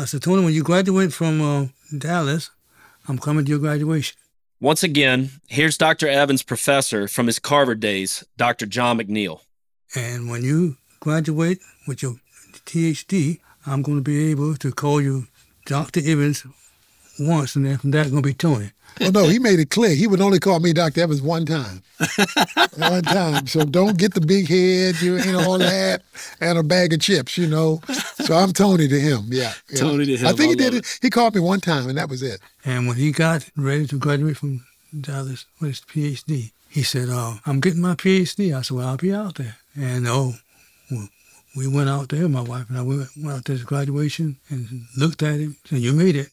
I said, Tony, when you graduate from uh, Dallas, I'm coming to your graduation. Once again, here's Dr. Evans' professor from his Carver days, Dr. John McNeil. And when you graduate with your PhD, I'm going to be able to call you Dr. Evans once, and then from that, going to be Tony. Well, no, he made it clear. He would only call me Dr. Evans one time. one time. So don't get the big head, you, you know, all that, and a bag of chips, you know. So I'm Tony to him, yeah. yeah. Tony to him. I think I he did love it. He called me one time, and that was it. And when he got ready to graduate from Dallas with his PhD, he said, oh, I'm getting my PhD. I said, well, I'll be out there. And oh, we went out there, my wife and I went, went out to his graduation and looked at him. Said, you made it.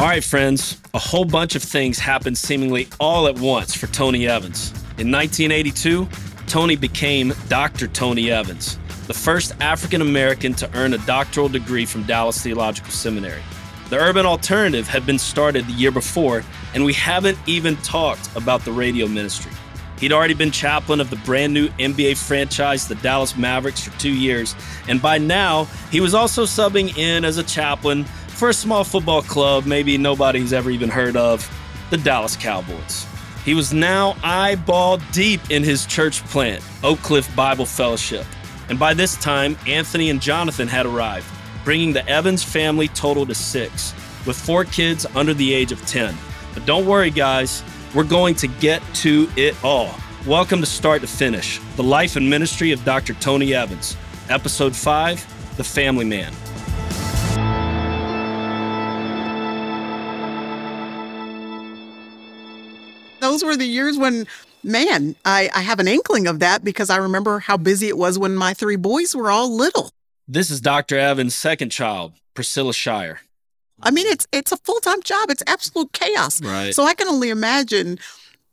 All right, friends, a whole bunch of things happened seemingly all at once for Tony Evans. In 1982, Tony became Dr. Tony Evans, the first African American to earn a doctoral degree from Dallas Theological Seminary. The Urban Alternative had been started the year before, and we haven't even talked about the radio ministry. He'd already been chaplain of the brand new NBA franchise, the Dallas Mavericks, for two years, and by now, he was also subbing in as a chaplain for a small football club maybe nobody's ever even heard of, the Dallas Cowboys. He was now eyeball deep in his church plant, Oak Cliff Bible Fellowship. And by this time, Anthony and Jonathan had arrived, bringing the Evans family total to six, with four kids under the age of 10. But don't worry, guys, we're going to get to it all. Welcome to Start to Finish, the life and ministry of Dr. Tony Evans, Episode 5 The Family Man. Those were the years when man I, I have an inkling of that because i remember how busy it was when my three boys were all little This is Dr. Evans' second child, Priscilla Shirer. i mean it's it's a full-time job it's absolute chaos Right. so i can only imagine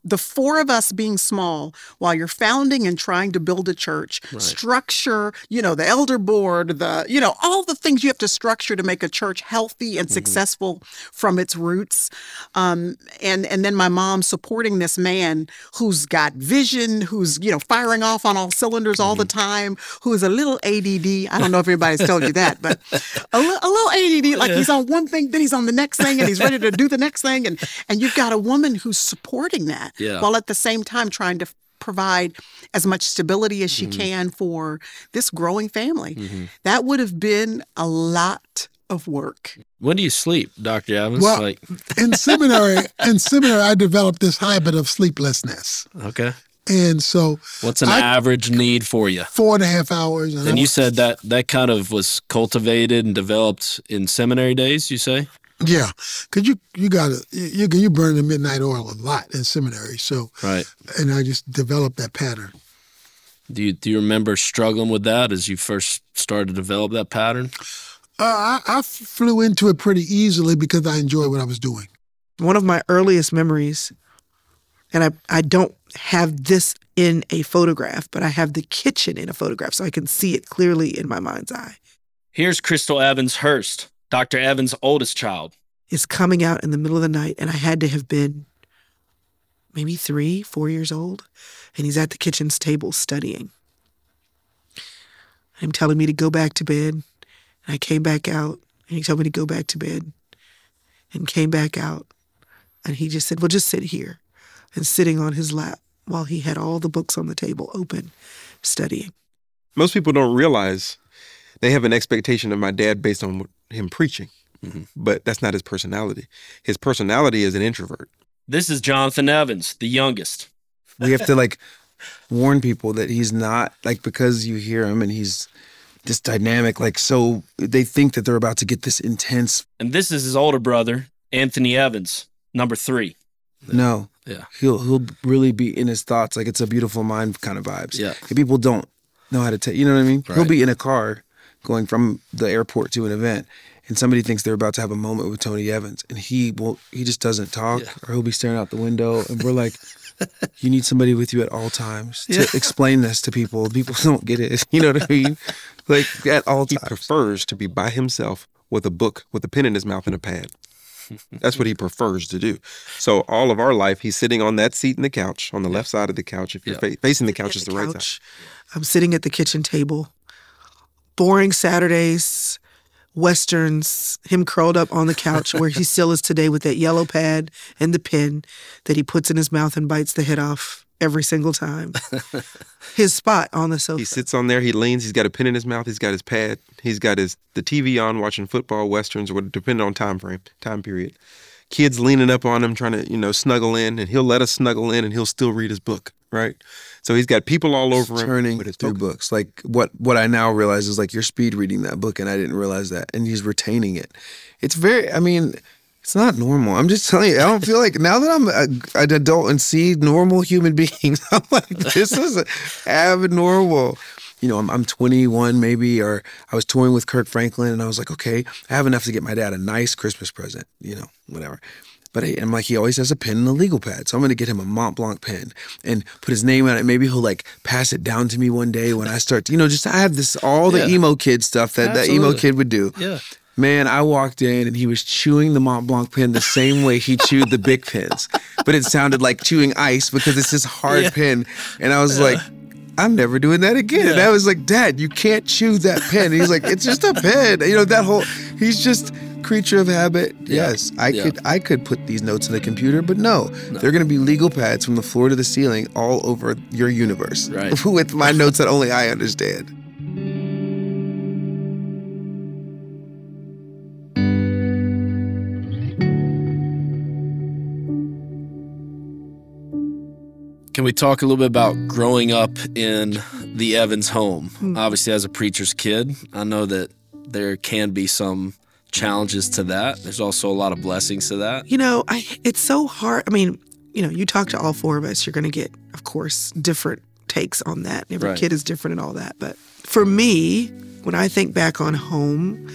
the four of us being small while you're founding and trying to build a church structure you know the elder board the you know all the things you have to structure to make a church healthy and successful from its roots. Um, and and then my mom supporting this man who's got vision who's you know firing off on all cylinders all the time who is a little add i don't know if anybody's told you that but a, li- a little add like he's on one thing then he's on the next thing and he's ready to do the next thing. And and you've got a woman who's supporting that Yeah. while at the same time trying to provide as much stability as she mm-hmm. can for this growing family mm-hmm. that would have been a lot of work When do you sleep, Dr. Evans? Well, like, in seminary, in seminary, I developed this habit of sleeplessness, okay. and so What's an I- average need for you? four and a half hours. And, And you said that that kind of was cultivated and developed in seminary days, you say? Yeah, because you you got to you you burn the midnight oil a lot in seminary. So, Right. and I just developed that pattern. Do you do you remember struggling with that as you first started to develop that pattern? Uh, I, I flew into it pretty easily because I enjoyed what I was doing. one of my earliest memories, and I, I don't have this in a photograph, but I have the kitchen in a photograph so I can see it clearly in my mind's eye, Here's Crystal Evans Hurst, Dr. Evans' oldest child. is coming out in the middle of the night. And I had to have been maybe three, four years old. And he's at the kitchen's table studying. I'm telling me to go back to bed. And I came back out and he told me to go back to bed and came back out. And he just said, Well, just sit here. And sitting on his lap while he had all the books on the table open, studying. Most people don't realize they have an expectation of my dad based on him preaching, mm-hmm. but that's not his personality. His personality is an introvert. This is Jonathan Evans, the youngest. we have to like warn people that he's not like because you hear him and he's this dynamic like so they think that they're about to get this intense And this is his older brother, Anthony Evans, number three. no Yeah. he'll he'll really be in his thoughts like it's a beautiful mind kind of vibes Yeah. and people don't know how to take you know what i mean he'll be in a car going from the airport to an event and somebody thinks they're about to have a moment with tony evans and he will he just doesn't talk or he'll be staring out the window and we're like you need somebody with you at all times to explain this to people. People don't get it. You know what i mean? Like at all He times. prefers to be by himself with a book, with a pen in his mouth and a pad. That's what he prefers to do. So all of our life, he's sitting on that seat in the couch, on the left side of the couch. If you're fa- facing the couch, is the right side. I'm sitting at the kitchen table boring Saturdays, westerns, him curled up on the couch where he still is today with that yellow pad and the pen that he puts in his mouth and bites the head off every single time. his spot on the sofa. He sits on there. He leans. He's got a pen in his mouth. He's got his pad. He's got his the TV on, watching football, westerns, or depending on time frame, time period. Kids leaning up on him, trying to you know snuggle in, and he'll let us snuggle in, and he'll still read his book. Right. So he's got people all over him. turning through book. books. Like what what I now realize is like you're speed reading that book, and I didn't realize that, and he's retaining it. It's very. I mean, it's not normal. I'm just telling you. I don't feel like now that I'm a, an adult and see normal human beings, I'm like this is abnormal. You know, I'm, I'm 21 maybe, or I was touring with Kirk Franklin, and I was like, okay, I have enough to get my dad a nice Christmas present. You know, whatever. But I, I'm like, he always has a pen and a legal pad. So I'm going to get him a Mont Blanc pen and put his name on it. Maybe he'll like pass it down to me one day when I start, to, you know, just I have this, all the Yeah. emo kid stuff that that emo kid would do. Yeah. Man, I walked in and he was chewing the Mont Blanc pen the same way he chewed the big pens. But it sounded like chewing ice because it's this hard Yeah. pen. And I was like, I'm never doing that again. And I was like, Dad, you can't chew that pen. And he's like, It's just a pen. You know, that whole he's just creature of habit. Yes. I Yeah. could I could put these notes in the computer, but no. They're gonna be legal pads from the floor to the ceiling all over your universe. Right. With my notes that only I understand. Can we talk a little bit about growing up in the Evans home? Hmm. Obviously, as a preacher's kid, I know that there can be some challenges to that. There's also a lot of blessings to that. You know, I it's so hard. I mean, you know, you talk to all four of us, you're going to get, of course, different takes on that. Every Right. kid is different and all that. But for me, when I think back on home,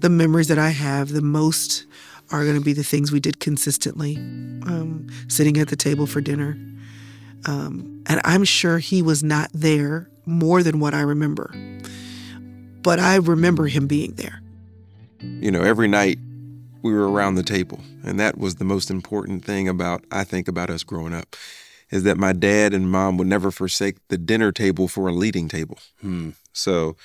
the memories that I have the most are going to be the things we did consistently, um, sitting at the table for dinner. Um, and I'm sure he was not there more than what I remember. But I remember him being there. You know, every night we were around the table. And that was the most important thing about, I think, about us growing up, is that my dad and mom would never forsake the dinner table for a leading table. Hmm. So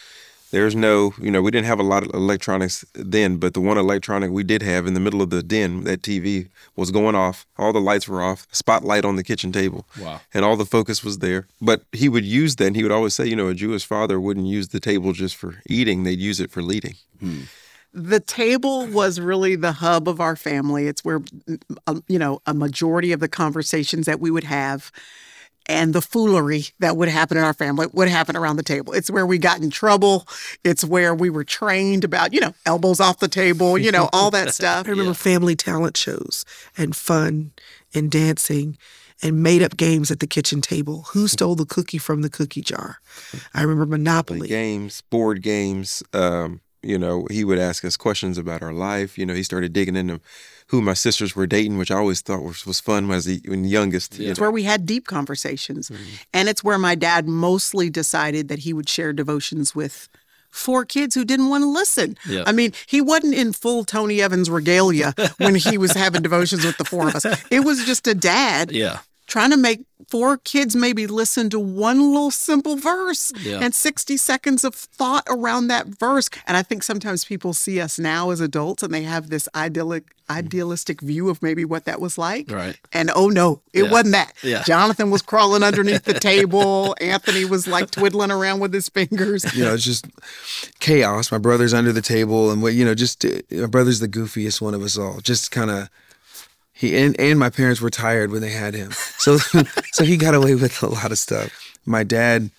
there's no, you know, we didn't have a lot of electronics then, but the one electronic we did have in the middle of the den, that TV was going off. All the lights were off, spotlight on the kitchen table. Wow. And all the focus was there. But he would use that, and he would always say, you know, a Jewish father wouldn't use the table just for eating, they'd use it for leading. Hmm. The table was really the hub of our family. It's where, um, you know, a majority of the conversations that we would have and the foolery that would happen in our family would happen around the table. It's where we got in trouble. It's where we were trained about, you know, elbows off the table, you know, all that stuff. I remember family talent shows and fun and dancing and made up games at the kitchen table. Who stole the cookie from the cookie jar? I remember Monopoly. games, board games. Um, you know, he would ask us questions about our life. You know, he started digging into who my sisters were dating, which I always thought was, was fun as the when youngest. you It's know. where we had deep conversations. Mm-hmm. And it's where my dad mostly decided that he would share devotions with four kids who didn't want to listen. Yeah. I mean, he wasn't in full Tony Evans regalia when he was having devotions with the four of us. It was just a dad Yeah. Trying to make four kids maybe listen to one little simple verse Yeah. and 60 seconds of thought around that verse. And I think sometimes people see us now as adults and they have this idyllic idealistic view of maybe what that was like. Right. And oh no, it Yeah. wasn't that. Yeah. Jonathan was crawling underneath the table. Anthony was like twiddling around with his fingers. you know, it's just chaos. My brother's under the table, and what you know, just uh, my brother's the goofiest one of us all. Just kind of he and and my parents were tired when they had him, so so he got away with a lot of stuff. My dad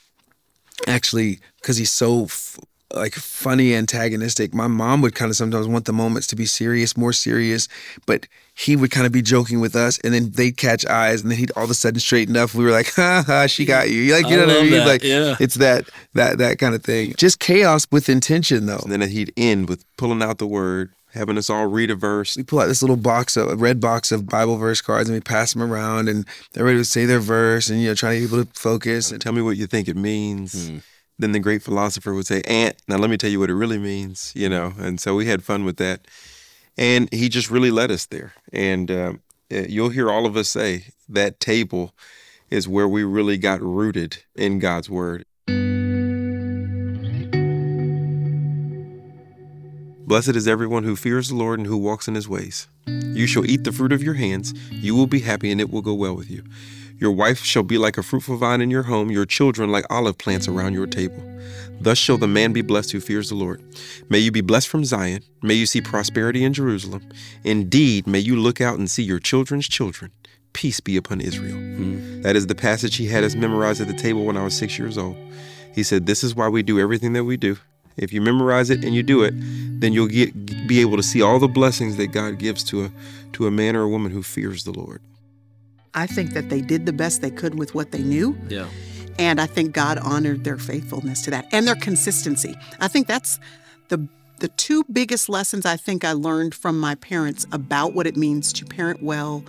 actually, because he's so. F- like funny antagonistic. My mom would kind of sometimes want the moments to be serious, more serious, but he would kind of be joking with us, and then they'd catch eyes, and then he'd all of a sudden straighten up. We were like, "Ha ha, she got you!" Like you I know what I mean? that, Like yeah. it's that that that kind of thing. Just chaos with intention, though. And then he'd end with pulling out the word, having us all read a verse. We pull out this little box of a red box of Bible verse cards, and we pass them around, and everybody would say their verse, and you know, trying to get people to focus. And Tell me what you think it means. Then the great philosopher would say, Aunt, now let me tell you what it really means, you know. And so we had fun with that. And he just really led us there. And um, uh, you'll hear all of us say that table is where we really got rooted in God's word. Blessed is everyone who fears the Lord and who walks in his ways. You shall eat the fruit of your hands. You will be happy, and it will go well with you. Your wife shall be like a fruitful vine in your home, your children like olive plants around your table. Thus shall the man be blessed who fears the Lord. May you be blessed from Zion. May you see prosperity in Jerusalem. Indeed, may you look out and see your children's children. Peace be upon Israel. Hmm. That is the passage he had us memorize at the table when I was six years old. He said, This is why we do everything that we do. If you memorize it and you do it, then you'll get, be able to see all the blessings that God gives to a, to a man or a woman who fears the Lord. I think that they did the best they could with what they knew. Yeah. And I think God honored their faithfulness to that and their consistency. I think that's the the two biggest lessons I think I learned from my parents about what it means to parent well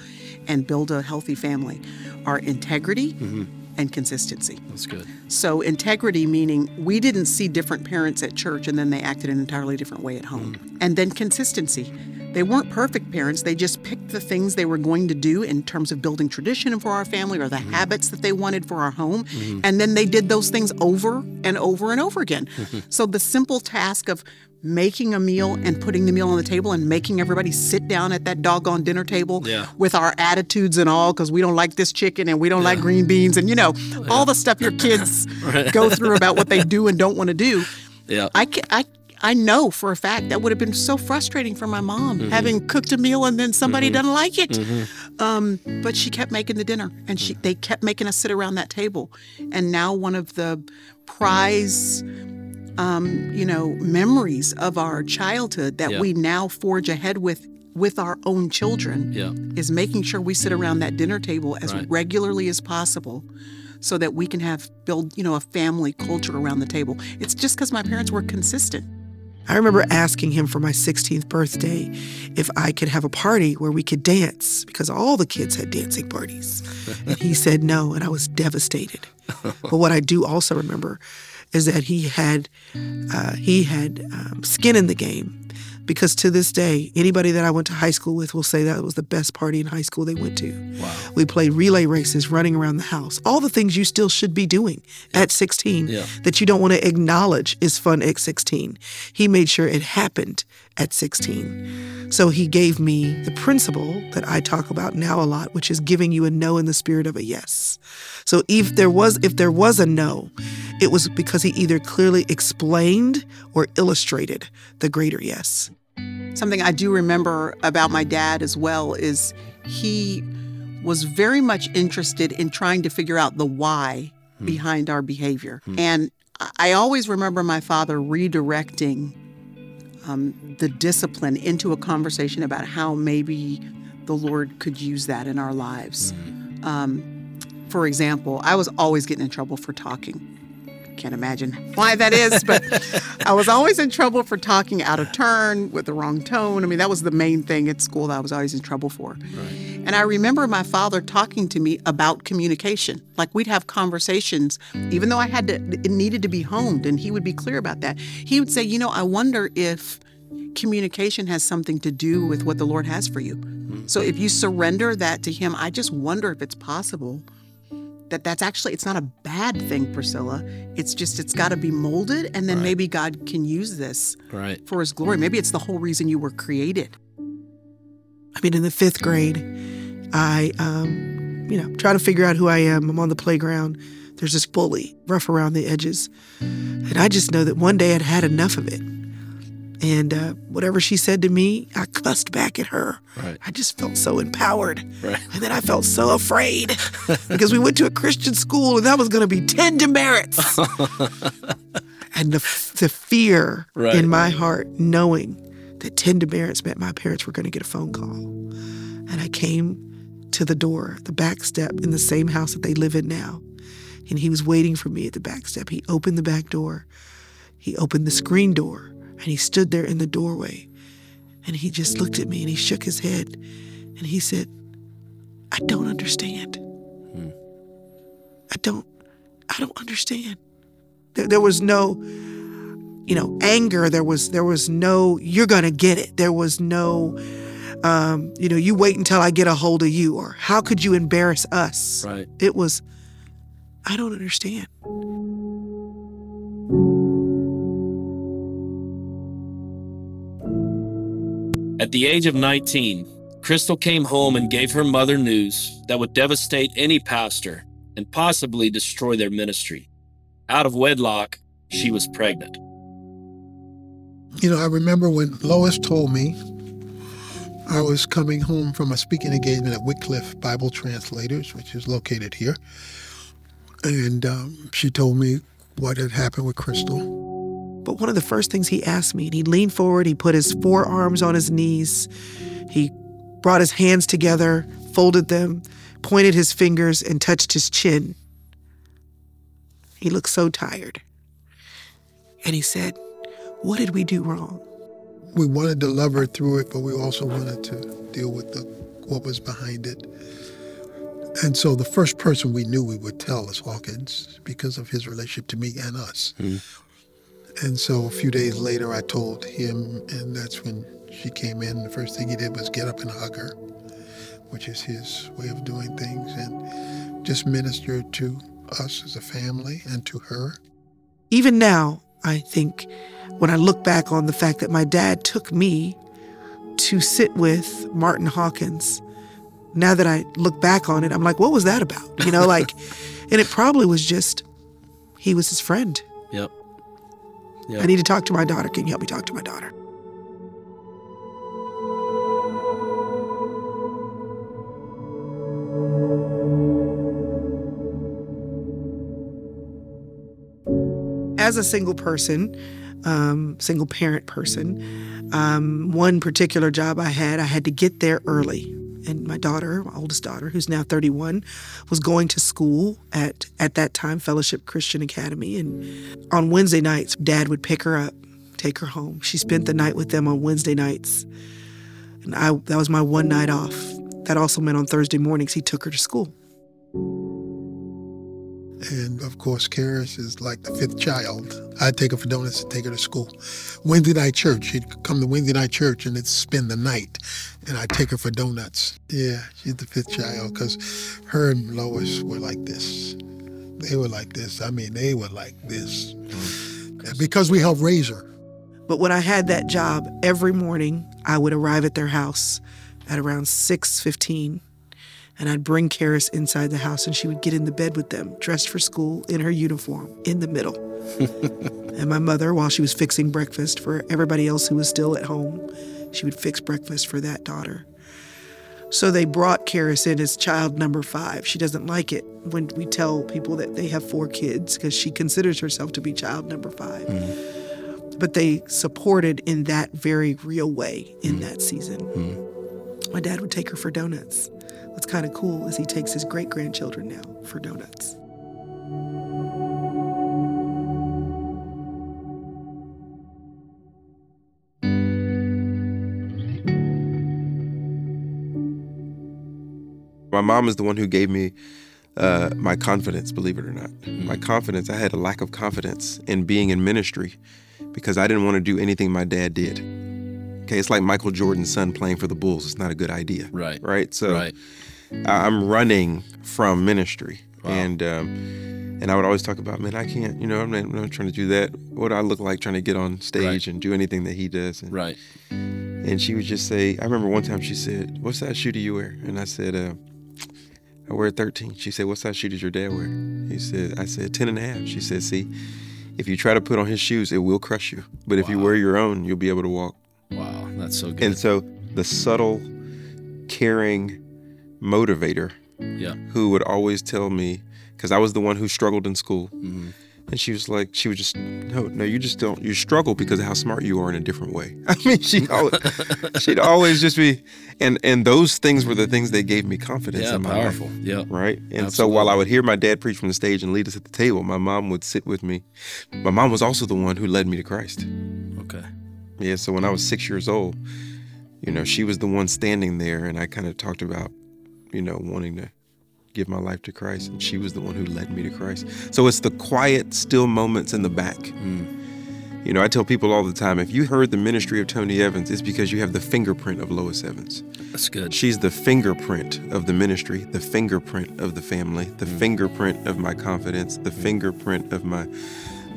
and build a healthy family are integrity mm-hmm. And consistency. That's good. So integrity meaning we didn't see different parents at church and then they acted an entirely different way at home. Mm. And then consistency. They weren't perfect parents. They just picked the things they were going to do in terms of building tradition for our family or the mm-hmm. habits that they wanted for our home. Mm-hmm. And then they did those things over and over and over again. Mm-hmm. so the simple task of making a meal and putting the meal on the table and making everybody sit down at that doggone dinner table Yeah. with our attitudes and all because we don't like this chicken and we don't like green beans and you know all the stuff your kids go through about what they do and don't want to do Yeah. I, ca- I, I know for a fact that would have been so frustrating for my mom Mm-hmm. having cooked a meal and then somebody doesn't like it. Um, but she kept making the dinner and she they kept making us sit around that table. And now one of the prize um, you know, memories of our childhood that Yeah. we now forge ahead with with our own children Yeah. is making sure we sit around that dinner table as Right. regularly as possible so that we can have build you know a family culture around the table it's just because my parents were consistent I remember asking him for my 16th birthday if I could have a party where we could dance because all the kids had dancing parties. And he said no, and I was devastated. But what I do also remember is that he had uh, he had um, skin in the game because to this day, anybody that I went to high school with will say that was the best party in high school they went to. Wow. We played relay races, running around the house, all the things you still should be doing at 16 Yeah. that you don't want to acknowledge is fun at 16. He made sure it happened at 16. So he gave me the principle that I talk about now a lot, which is giving you a no in the spirit of a yes. So if there was if there was a no, it was because he either clearly explained or illustrated the greater yes. Something I do remember about my dad as well is he was very much interested in trying to figure out the why hmm. behind our behavior. Hmm. And I- I always remember my father redirecting um, the discipline into a conversation about how maybe the Lord could use that in our lives. Um, for example, I was always getting in trouble for talking. Can't imagine why that is, but I was always in trouble for talking out of turn with the wrong tone. I mean, that was the main thing at school that I was always in trouble for. And I remember my father talking to me about communication. Like we'd have conversations, even though I had to, it needed to be honed, and he would be clear about that. He would say, You know, I wonder if communication has something to do with what the Lord has for you. Hmm. So if you surrender that to Him, I just wonder if it's possible that that's actually it's not a bad thing priscilla it's just it's got to be molded and then Right. maybe god can use this Right. for his glory maybe it's the whole reason you were created I mean, in the fifth grade, I, um, you know, try to figure out who I am. I'm on the playground. There's this bully, rough around the edges. And I just know that one day I'd had enough of it. And uh, whatever she said to me, I cussed back at her. Right. I just felt so empowered. Right. And then I felt so afraid because we went to a Christian school and that was going to be 10 demerits. and the, the fear Right. in my heart, knowing that 10 demerits meant my parents were going to get a phone call. And I came to the door, the back step in the same house that they live in now. And he was waiting for me at the back step. He opened the back door, he opened the screen door, and he stood there in the doorway. And he just looked at me and he shook his head and he said, I don't understand. I don't, I don't understand. There, there was no, you know, anger. There was, there was no, you're gonna get it. There was no, um, you know, you wait until I get a hold of you, or how could you embarrass us? Right. It was, I don't understand. At the age of 19, Crystal came home and gave her mother news that would devastate any pastor and possibly destroy their ministry. Out of wedlock, she was pregnant. You know, I remember when Lois told me I was coming home from a speaking engagement at Wycliffe Bible Translators, which is located here. And um, she told me what had happened with Crystal. But one of the first things he asked me, and he leaned forward, he put his forearms on his knees, he brought his hands together, folded them, pointed his fingers, and touched his chin. He looked so tired. And he said, What did we do wrong? We wanted to love her through it, but we also wanted to deal with the, what was behind it. And so the first person we knew we would tell is Hawkins because of his relationship to me and us. Mm-hmm. And so a few days later, I told him, and that's when she came in. The first thing he did was get up and hug her, which is his way of doing things, and just minister to us as a family and to her. Even now, I think when I look back on the fact that my dad took me to sit with Martin Hawkins, now that I look back on it, I'm like, what was that about? You know, like, and it probably was just he was his friend. Yep. I need to talk to my daughter. Can you help me talk to my daughter? As a single person, um, single parent person, um, one particular job I had, I had to get there early. And my daughter, my oldest daughter, who's now 31, was going to school at, at that time, Fellowship Christian Academy. And on Wednesday nights, dad would pick her up, take her home. She spent the night with them on Wednesday nights. And I, that was my one night off. That also meant on Thursday mornings, he took her to school. And of course, Karis is like the fifth child. I'd take her for donuts and take her to school. Wednesday night church, she'd come to Wednesday night church and it'd spend the night. And I'd take her for donuts. Yeah, she's the fifth child because her and Lois were like this. They were like this. I mean, they were like this. Mm-hmm. Because we helped raise her. But when I had that job, every morning I would arrive at their house at around 6:15 and I'd bring Karis inside the house and she would get in the bed with them, dressed for school in her uniform, in the middle. and my mother, while she was fixing breakfast for everybody else who was still at home, she would fix breakfast for that daughter. So they brought Karis in as child number five. She doesn't like it when we tell people that they have four kids because she considers herself to be child number 5 mm-hmm. But they supported in that very real way in mm-hmm. that season. Mm-hmm. My dad would take her for donuts. What's kind of cool is he takes his great grandchildren now for donuts. My mom is the one who gave me uh, my confidence, believe it or not. My confidence, I had a lack of confidence in being in ministry because I didn't want to do anything my dad did. Okay, it's like Michael Jordan's son playing for the Bulls. It's not a good idea. Right. Right. So Right. I'm running from ministry. And um, and I would always talk about, man, I can't, you know, I'm not, I'm not trying to do that. What I look like trying to get on stage and do anything that he does? And, Right. and she would just say, I remember one time she said, What size shoe do you wear? And I said, uh, I wear 13. She said, What size shoe does your dad wear? He said, I said, 10 and a half. She said, See, if you try to put on his shoes, it will crush you. But if you wear your own, you'll be able to walk. Wow. That's so good. And so the subtle, caring motivator yeah. who would always tell me, because I was the one who struggled in school. Mm-hmm. And she was like, she would just, no, no, you just don't, you struggle because of how smart you are in a different way. I mean, she always, she'd always just be, and and those things were the things that gave me confidence Yeah. in my Powerful. life. Yeah. Right. And so while I would hear my dad preach from the stage and lead us at the table, my mom would sit with me. My mom was also the one who led me to Christ. Okay. Yeah, so when I was six years old, you know, she was the one standing there, and I kind of talked about, you know, wanting to give my life to Christ, and she was the one who led me to Christ. So it's the quiet, still moments in the back. Mm. You know, I tell people all the time if you heard the ministry of Tony Evans, it's because you have the fingerprint of Lois Evans. That's good. She's the fingerprint of the ministry, the fingerprint of the family, the mm. fingerprint of my confidence, the mm. fingerprint of my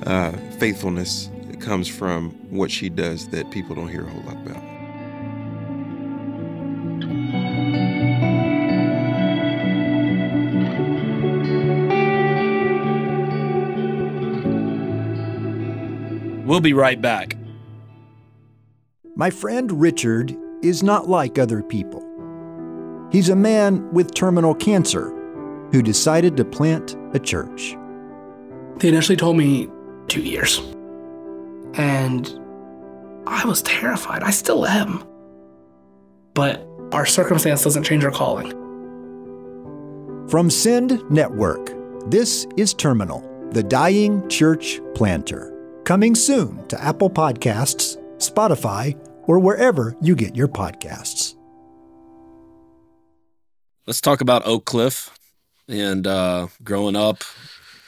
uh, faithfulness. It comes from what she does that people don't hear a whole lot about. We'll be right back. My friend Richard is not like other people. He's a man with terminal cancer who decided to plant a church. They initially told me two years. And I was terrified. I still am. But our circumstance doesn't change our calling. From Send Network, this is Terminal, the Dying Church Planter. Coming soon to Apple Podcasts, Spotify, or wherever you get your podcasts. Let's talk about Oak Cliff and uh, growing up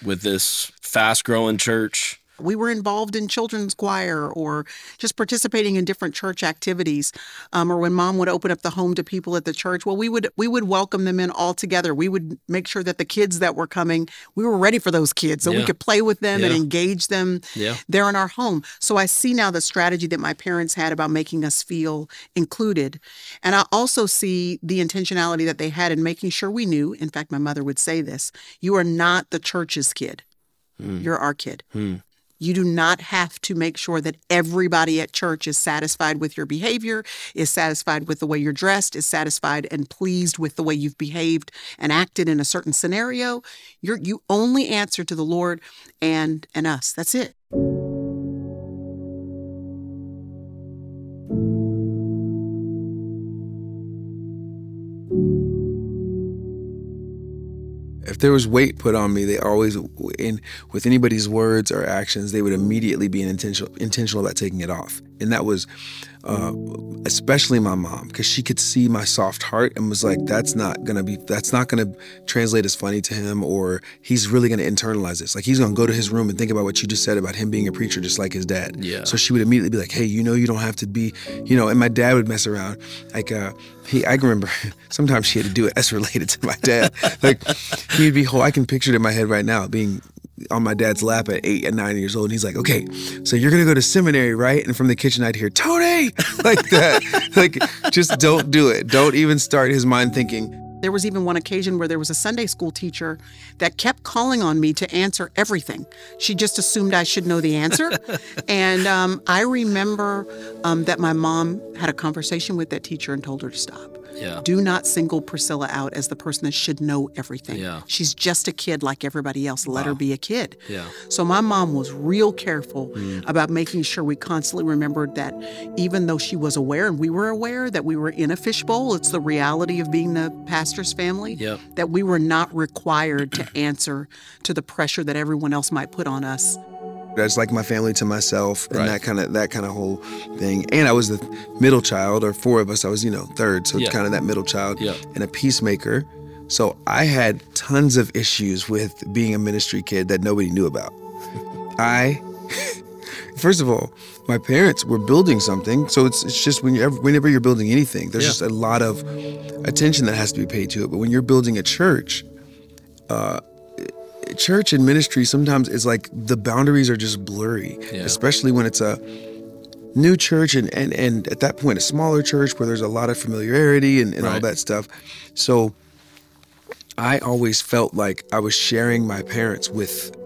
with this fast growing church. We were involved in children's choir or just participating in different church activities. Um, or when mom would open up the home to people at the church, well, we would we would welcome them in all together. We would make sure that the kids that were coming, we were ready for those kids, so we could play with them and engage them Yeah. there in our home. So I see now the strategy that my parents had about making us feel included. And I also see the intentionality that they had in making sure we knew. In fact, my mother would say this you are not the church's kid, you're our kid. You do not have to make sure that everybody at church is satisfied with your behavior, is satisfied with the way you're dressed, is satisfied and pleased with the way you've behaved and acted in a certain scenario. You're you only answer to the Lord and and us. That's it. There was weight put on me, they always, in with anybody's words or actions, they would immediately be intentional intentional about taking it off. And that was, uh, especially my mom, because she could see my soft heart and was like, "That's not gonna be, that's not gonna translate as funny to him, or he's really gonna internalize this. Like he's gonna go to his room and think about what you just said about him being a preacher, just like his dad." Yeah. So she would immediately be like, "Hey, you know, you don't have to be, you know." And my dad would mess around, like, uh, he. I can remember sometimes she had to do it as related to my dad, like he'd be whole. I can picture it in my head right now, being on my dad's lap at eight and nine years old, and he's like, "Okay, so you're gonna go to seminary, right?" And from the kitchen, I'd hear Tony, like that, like just don't do it. Don't even start his mind thinking. There was even one occasion where there was a Sunday school teacher that kept calling on me to answer everything. She just assumed I should know the answer. and um, I remember um, that my mom had a conversation with that teacher and told her to stop. Yeah. Do not single Priscilla out as the person that should know everything. Yeah. She's just a kid like everybody else. Let her be a kid. Yeah. So my mom was real careful mm. about making sure we constantly remembered that even though she was aware and we were aware that we were in a fishbowl, it's the reality of being the pastor's family, Yep. that we were not required to answer to the pressure that everyone else might put on us. That's like my family to myself and Right. that kind of that kind of whole thing. And I was the middle child, or four of us. I was, you know, third, so Yeah. kind of that middle child Yeah. and a peacemaker. So I had tons of issues with being a ministry kid that nobody knew about. I, first of all, my parents were building something, so it's it's just when you ever, whenever you're building anything, there's Yeah. just a lot of attention that has to be paid to it. But when you're building a church, uh, church and ministry sometimes is like the boundaries are just blurry, Yeah. especially when it's a new church and, and, and at that point a smaller church where there's a lot of familiarity and, and all Right. that stuff. So I always felt like I was sharing my parents with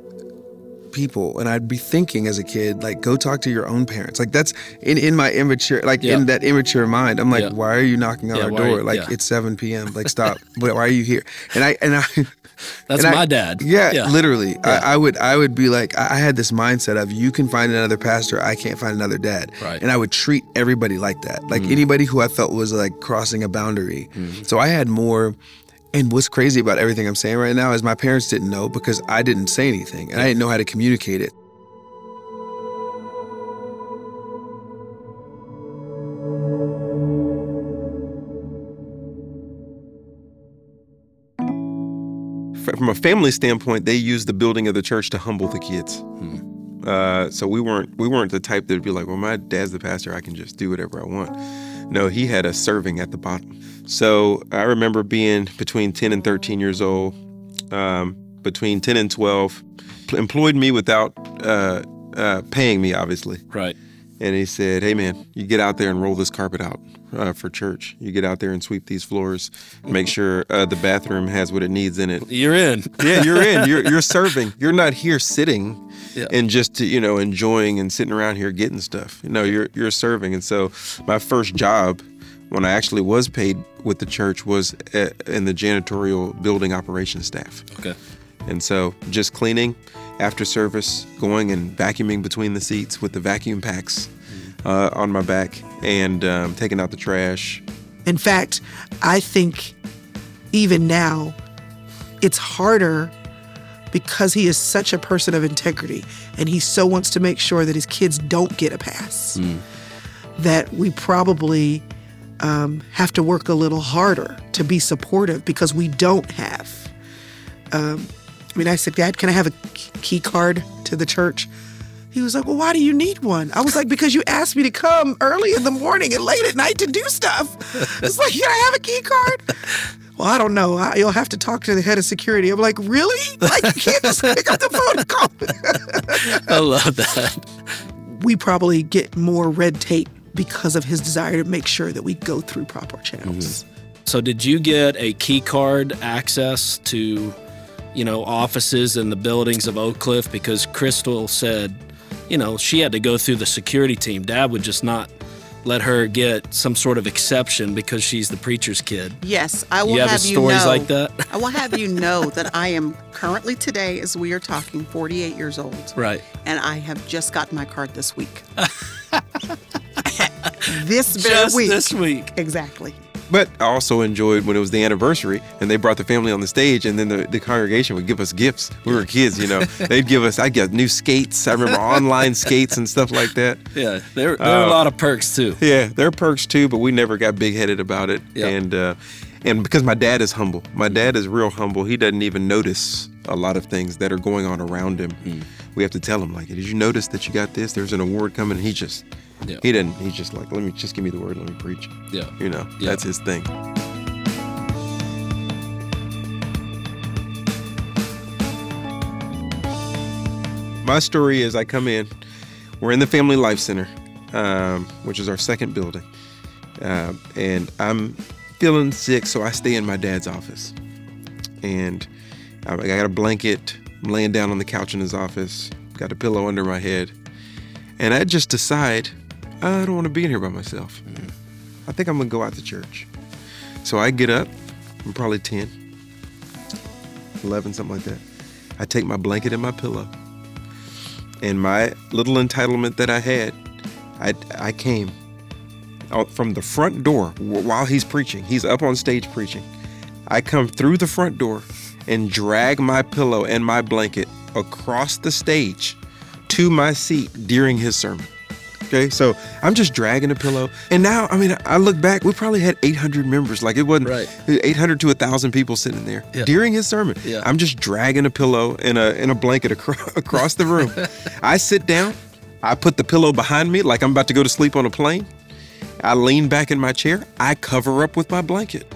people and I'd be thinking as a kid like go talk to your own parents like that's in in my immature like Yeah. in that immature mind I'm like Yeah. why are you knocking on Yeah, our door you- like it's 7 p.m. like stop why are you here and I and I That's and I- my dad. Yeah, literally. Yeah. I, I would I would be like I I had this mindset of you can find another pastor, I can't find another dad. Right. Mm. And I would treat everybody like that. Like anybody who I felt was like crossing a boundary. Mm-hmm. So I had more and what's crazy about everything I'm saying right now is my parents didn't know because I didn't say anything and I didn't know how to communicate it. From a family standpoint, they used the building of the church to humble the kids. Uh, so we weren't we weren't the type that'd be like, well, my dad's the pastor, I can just do whatever I want. No, he had a serving at the bottom. So I remember being between 10 and 13 years old, um, between 10 and 12, employed me without uh, uh, paying me, obviously. Right. and he said, "Hey man, you get out there and roll this carpet out uh, for church. You get out there and sweep these floors. Make sure uh, the bathroom has what it needs in it. You're in. Yeah, you're in. You're you're serving. You're not here sitting Yeah. and just you know enjoying and sitting around here getting stuff. No, you're you're serving. And so my first job when I actually was paid with the church was uh in the janitorial building operations staff. Okay. And so just cleaning after service, going and vacuuming between the seats with the vacuum packs uh, on my back and um, taking out the trash. In fact, I think even now, it's harder because he is such a person of integrity and he so wants to make sure that his kids don't get a pass that we probably um, have to work a little harder to be supportive because we don't have. Um, I mean, I said, Dad, can I have a key card to the church? He was like, Well, why do you need one? I was like, Because you asked me to come early in the morning and late at night to do stuff. It's like, Can I have a key card? Well, I don't know. I, you'll have to talk to the head of security. I'm like, Really? Like, you can't just pick up the phone and call. I love that. we probably get more red tape because of his desire to make sure that we go through proper channels. Mm-hmm. So, did you get a key card access to, you know, offices in the buildings of Oak Cliff? Because Crystal said, you know, she had to go through the security team. Dad would just not let her get some sort of exception because she's the preacher's kid. Yes, I will You have have you stories know. like that? I will have you know that I am currently today, as we are talking, 48 years old. Right. And I have just gotten my card this week. this very Just week. this week. Exactly. But I also enjoyed when it was the anniversary and they brought the family on the stage and then the, the congregation would give us gifts. We were kids, you know. They'd give us, I'd get new skates. I remember online skates and stuff like that. Yeah, there, there are a lot of perks too. Yeah, there are perks too, but we never got big headed about it. Yeah. And uh, and because my dad is humble, my dad is real humble. He doesn't even notice a lot of things that are going on around him. Hmm. We have to tell him like, did you notice that you got this? There's an award coming. And he just Yeah. he didn't. He's just like, let me just give me the word. Let me preach. Yeah. You know, Yeah. that's his thing. My story is I come in, we're in the Family Life Center, um, which is our second building. Uh, and I'm feeling sick, so I stay in my dad's office. And I got a blanket, I'm laying down on the couch in his office, got a pillow under my head. And I just decide, I don't want to be in here by myself. Mm-hmm. I think I'm going to go out to church. So I get up, I'm probably 10, 11, something like that. I take my blanket and my pillow. And my little entitlement that I had, I, I came out from the front door while he's preaching. He's up on stage preaching. I come through the front door and drag my pillow and my blanket across the stage to my seat during his sermon. Okay, so I'm just dragging a pillow, and now I mean I look back, we probably had 800 members, like it wasn't Right. 800 to 1,000 people sitting there Yeah. during his sermon. Yeah. I'm just dragging a pillow and a and a blanket across, across the room. I sit down, I put the pillow behind me like I'm about to go to sleep on a plane. I lean back in my chair, I cover up with my blanket.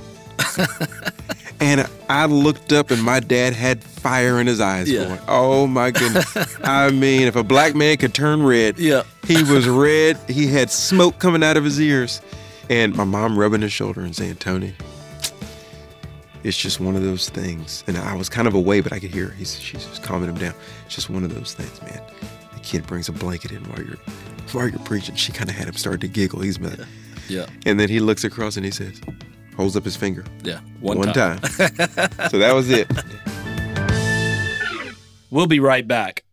and I looked up and my dad had fire in his eyes. Yeah. Going, oh my goodness. I mean, if a black man could turn red, Yeah. he was red. He had smoke coming out of his ears. And my mom rubbing his shoulder and saying, Tony, it's just one of those things. And I was kind of away, but I could hear her. He's, she's just calming him down. It's just one of those things, man. The kid brings a blanket in while you're while you're preaching. She kind of had him start to giggle. He's mad. Yeah. And then he looks across and he says, holds up his finger. Yeah. One, One time. time. so that was it. We'll be right back.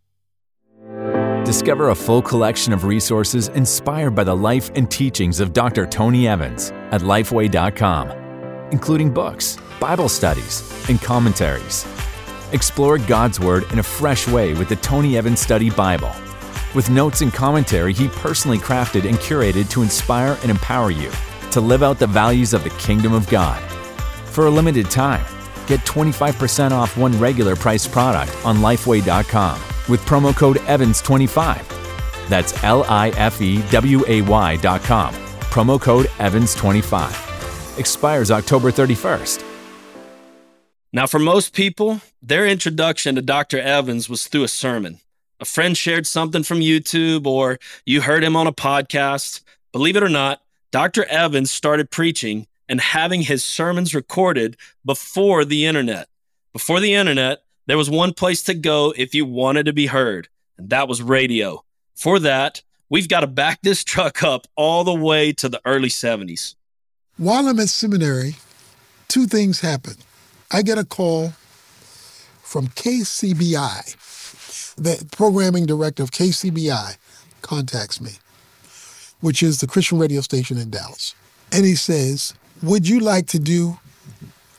Discover a full collection of resources inspired by the life and teachings of Dr. Tony Evans at lifeway.com, including books, Bible studies, and commentaries. Explore God's Word in a fresh way with the Tony Evans Study Bible. With notes and commentary he personally crafted and curated to inspire and empower you to live out the values of the kingdom of God. For a limited time, get 25% off one regular price product on lifeway.com with promo code EVANS25. That's L I F E W A Y.com. Promo code EVANS25. Expires October 31st. Now, for most people, their introduction to Dr. Evans was through a sermon. A friend shared something from YouTube or you heard him on a podcast. Believe it or not, Dr. Evans started preaching and having his sermons recorded before the internet. Before the internet, there was one place to go if you wanted to be heard, and that was radio. For that, we've got to back this truck up all the way to the early 70s. While I'm at seminary, two things happen. I get a call from KCBI. The programming director of KCBI contacts me, which is the Christian radio station in Dallas. And he says, Would you like to do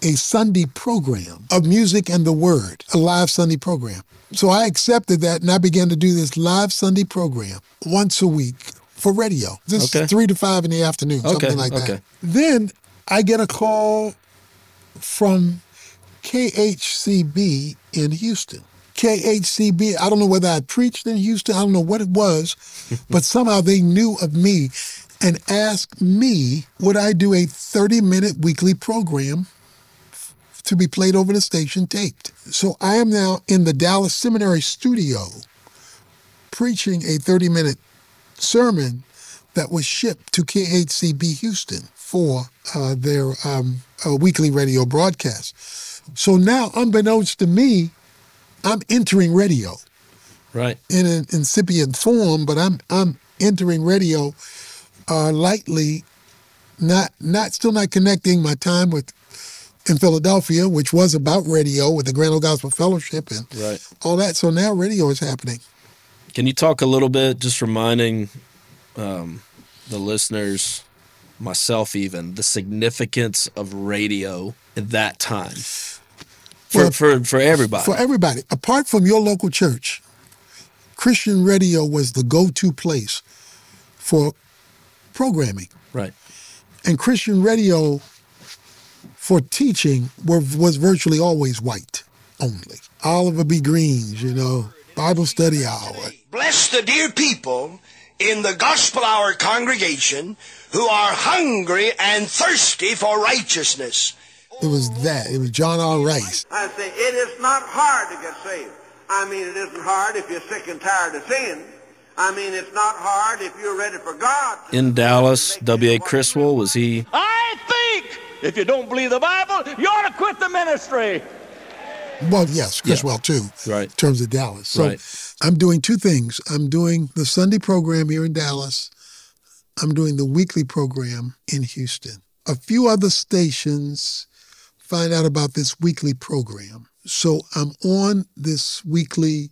a Sunday program of music and the word, a live Sunday program? So I accepted that and I began to do this live Sunday program once a week for radio. This Okay. three to five in the afternoon, Okay, something like that. Then I get a call from KHCB in Houston. KHCB, I don't know whether I preached in Houston, I don't know what it was, but somehow they knew of me and asked me would I do a 30 minute weekly program to be played over the station taped. So I am now in the Dallas Seminary studio preaching a 30 minute sermon that was shipped to KHCB Houston for uh, their um, uh, weekly radio broadcast. So now, unbeknownst to me, I'm entering radio Right. in an incipient form, but I'm I'm entering radio uh, lightly, not not still not connecting my time with in Philadelphia, which was about radio with the Grand Old Gospel Fellowship and Right. all that. So now radio is happening. Can you talk a little bit, just reminding um, the listeners, myself even, the significance of radio at that time for Well, for for everybody? For everybody, apart from your local church, Christian radio was the go-to place for programming. right. and Christian radio for teaching were, was virtually always white only. Oliver B. Greene's, you know, Bible study hour. Bless the dear people in the Gospel Hour congregation who are hungry and thirsty for righteousness. It was that. It was John R. Rice. I say it is not hard to get saved. I mean, it isn't hard if you're sick and tired of sin. I mean, it's not hard if you're ready for God. In Dallas, W.A. Criswell was he I think if you don't believe the Bible, you ought to quit the ministry. Well, yes, Criswell too, Right. in terms of Dallas. So Right. I'm doing two things. I'm doing the Sunday program here in Dallas. I'm doing the weekly program in Houston. A few other stations find out about this weekly program. So I'm on this weekly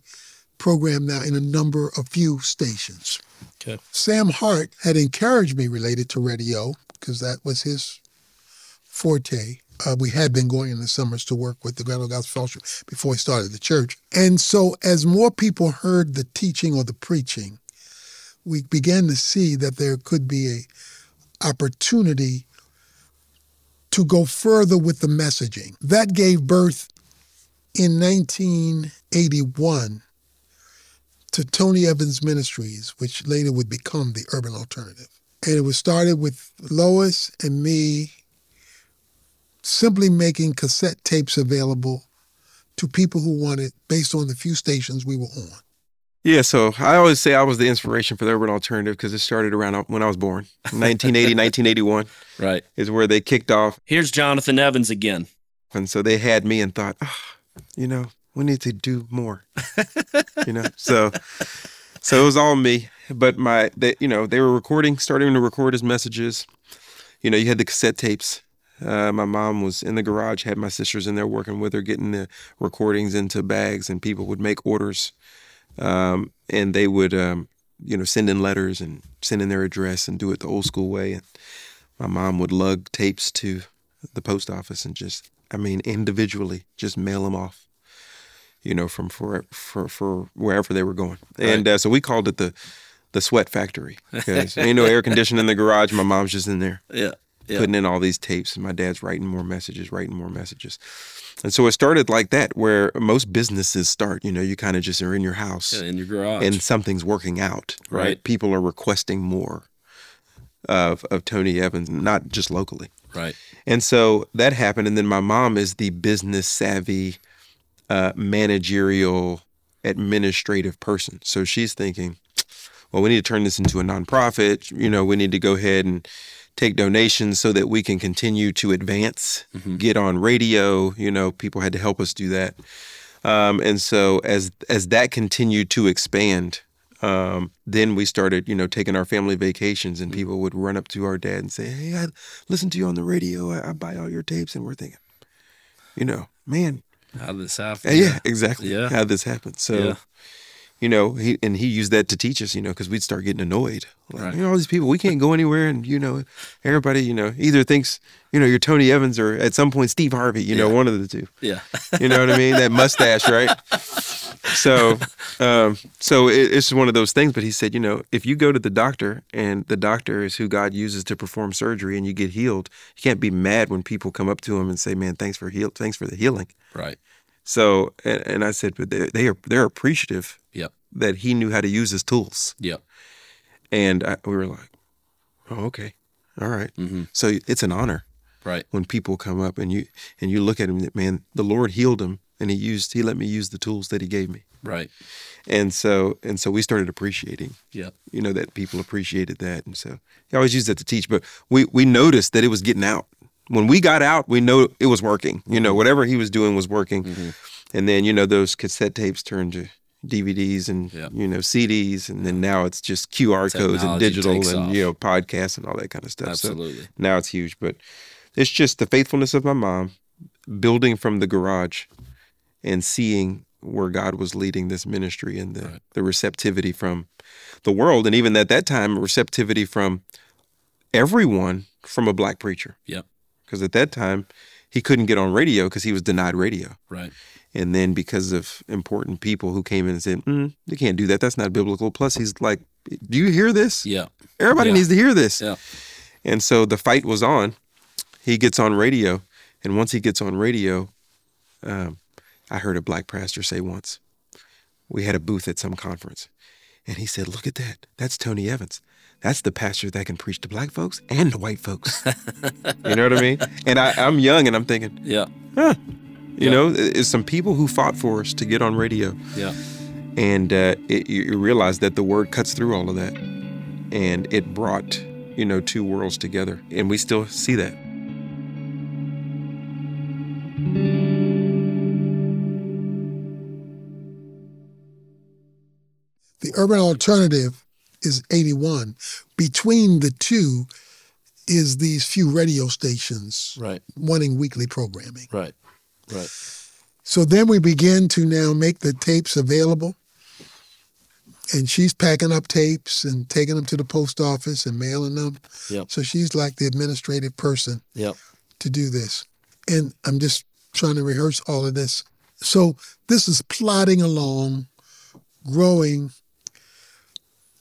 program now in a number, a few stations. Okay. Sam Hart had encouraged me related to radio because that was his forte. Uh, we had been going in the summers to work with the Grand Gospel Fellowship before he started the church. And so, as more people heard the teaching or the preaching, we began to see that there could be a opportunity to go further with the messaging. That gave birth in 1981 to Tony Evans Ministries, which later would become the Urban Alternative. And it was started with Lois and me simply making cassette tapes available to people who wanted based on the few stations we were on. Yeah, so I always say I was the inspiration for the urban alternative because it started around when I was born. 1980, 1981 right. is where they kicked off. Here's Jonathan Evans again. And so they had me and thought, oh, you know, we need to do more. you know, so so it was all me. But my, they, you know, they were recording, starting to record his messages. You know, you had the cassette tapes. Uh, my mom was in the garage, had my sisters in there working with her, getting the recordings into bags, and people would make orders. Um, and they would, um, you know, send in letters and send in their address and do it the old school way. And my mom would lug tapes to the post office and just, I mean, individually, just mail them off. You know, from for for for wherever they were going, and uh, so we called it the the sweat factory because ain't no air conditioning in the garage. My mom's just in there Yeah. Yeah. putting in all these tapes, and my dad's writing more messages, writing more messages. And so it started like that, where most businesses start. You know, you kind of just are in your house Yeah, in your garage. and something's working out, right? Right. People are requesting more of of Tony Evans, not just locally. right. And so that happened. And then my mom is the business savvy, uh, managerial administrative person. So she's thinking, well, we need to turn this into a nonprofit. You know, we need to go ahead and take donations so that we can continue to advance, get on radio. You know, people had to help us do that. Um, and so as as that continued to expand, um, then we started, you know, taking our family vacations, and people would run up to our dad and say, "Hey, I listen to you on the radio. I, I buy all your tapes," and we're thinking, you know, man, How did this happen? yeah, yeah, exactly. Yeah. How this happened. So, Yeah. You know, he and he used that to teach us, you know, because we'd start getting annoyed. Like, Right. You know, all these people, we can't go anywhere, and you know, everybody, you know, either thinks, you know, you're Tony Evans or at some point Steve Harvey. You know, Yeah. one of the two. Yeah. You know what I mean? That mustache, right? So, um, so it, it's one of those things. But he said, you know, if you go to the doctor and the doctor is who God uses to perform surgery, and you get healed, you can't be mad when people come up to him and say, "Man, thanks for heal, thanks for the healing." Right. So, and, and I said, but they, they are they're appreciative. That he knew how to use his tools. Yeah. And I, we were like, oh, okay, all right. Mm-hmm. So it's an honor, Right. when people come up and you and you look at him, man, the Lord healed him, and he used he let me use the tools that he gave me. Right. And so and so we started appreciating, Yeah. you know, that people appreciated that, and so he always used that to teach. But we we noticed that it was getting out. When we got out, we know it was working. You know, mm-hmm. whatever he was doing was working. Mm-hmm. And then you know those cassette tapes turned to DVDs and you know CDs, and then now it's just QR codes and digital and off. you know podcasts and all that kind of stuff. Absolutely. So now it's huge, but it's just the faithfulness of my mom, building from the garage, and seeing where God was leading this ministry and the the receptivity from the world, and even at that time, receptivity from everyone from a black preacher. Yep. Because at that time, he couldn't get on radio because he was denied radio. Right. And then because of important people who came in and said, mm, "You can't do that. That's not biblical." Plus, he's like, "Do you hear this? Yeah. Everybody Yeah. needs to hear this." Yeah. And so the fight was on. He gets on radio, and once he gets on radio, um, I heard a black pastor say once, we had a booth at some conference, and he said, "Look at that. That's Tony Evans. That's the pastor that can preach to black folks and to white folks." you know what I mean? And I, I'm young, and I'm thinking, Yeah. huh. You know, it's some people who fought for us to get on radio Yeah. and uh, it, you you realize that the word cuts through all of that and it brought you know two worlds together and we still see that The urban alternative is 81. Between the two is these few radio stations Right. wanting weekly programming. Right. Right. So then we begin to now make the tapes available. And she's packing up tapes and taking them to the post office and mailing them. Yep. So she's like the administrative person Yep. to do this. And I'm just trying to rehearse all of this. So this is plodding along, growing.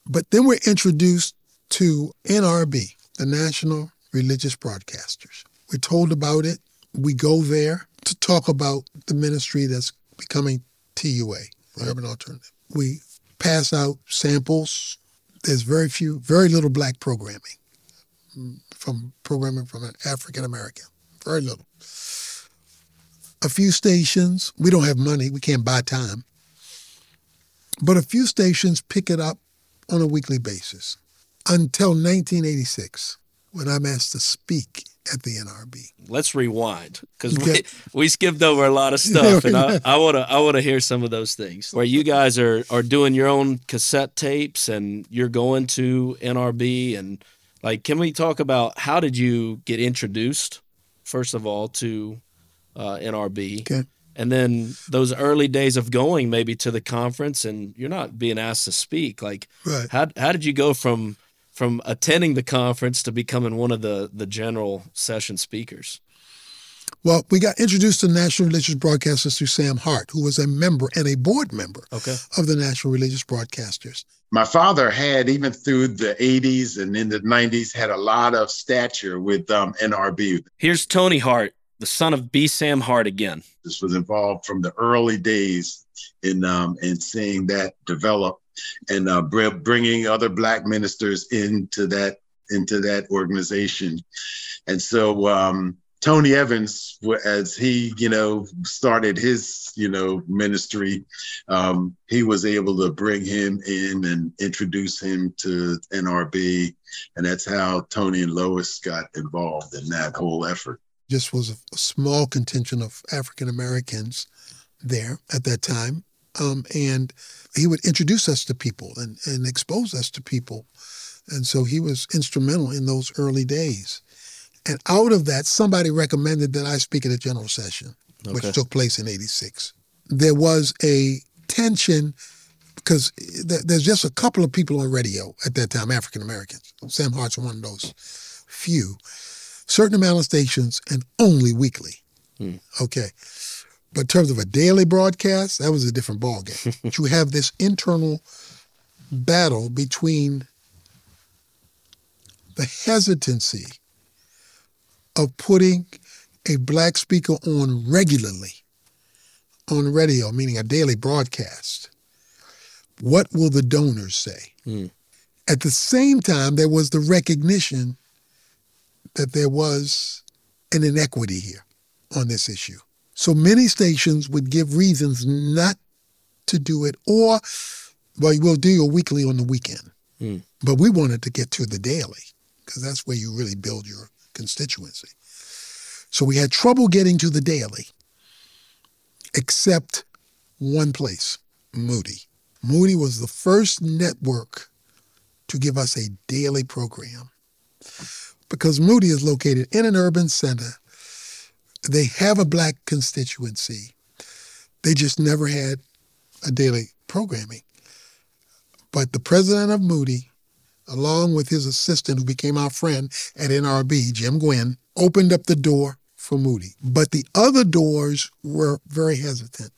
But then we're introduced to NRB, the National Religious Broadcasters. We're told about it. We go there talk about the ministry that's becoming TUA, Urban Alternative. We pass out samples. There's very few, very little black programming mm, from programming from an African American. Very little. A few stations, we don't have money, we can't buy time. But a few stations pick it up on a weekly basis until 1986 when I'm asked to speak at the NRB. Let's rewind because Okay. we, we skipped over a lot of stuff, and I, I wanna I wanna hear some of those things where you guys are are doing your own cassette tapes and you're going to NRB and like, can we talk about how did you get introduced first of all to uh, NRB? Okay. And then those early days of going maybe to the conference and you're not being asked to speak. Like, Right. how how did you go from from attending the conference to becoming one of the the general session speakers? Well, we got introduced to National Religious Broadcasters through Sam Hart, who was a member and a board member Okay. of the National Religious Broadcasters. My father had, even through the 80s and in the 90s, had a lot of stature with um, NRB. Here's Tony Hart, the son of B. Sam Hart again. This was involved from the early days in um, in seeing that develop and uh, br- bringing other black ministers into that into that organization. And so um, Tony Evans, as he, you know, started his, you know, ministry, um, he was able to bring him in and introduce him to NRB. And that's how Tony and Lois got involved in that whole effort. Just was a small contingent of African Americans there at that time. Um, and he would introduce us to people and, and expose us to people. And so he was instrumental in those early days. And out of that, somebody recommended that I speak at a general session, okay. which took place in 86. There was a tension because there's just a couple of people on radio at that time, African Americans. Sam Hart's one of those few. Certain amount of stations and only weekly. Hmm. Okay. But in terms of a daily broadcast, that was a different ballgame. but you have this internal battle between the hesitancy of putting a black speaker on regularly on radio, meaning a daily broadcast. What will the donors say? Mm. At the same time, there was the recognition that there was an inequity here on this issue. So many stations would give reasons not to do it, or, well, we'll do your weekly on the weekend. Mm. But we wanted to get to the daily because that's where you really build your constituency. So we had trouble getting to the daily, except one place, Moody. Moody was the first network to give us a daily program because Moody is located in an urban center. They have a black constituency. They just never had a daily programming. But the president of Moody along with his assistant, who became our friend at NRB, Jim Gwynn, opened up the door for Moody. But the other doors were very hesitant.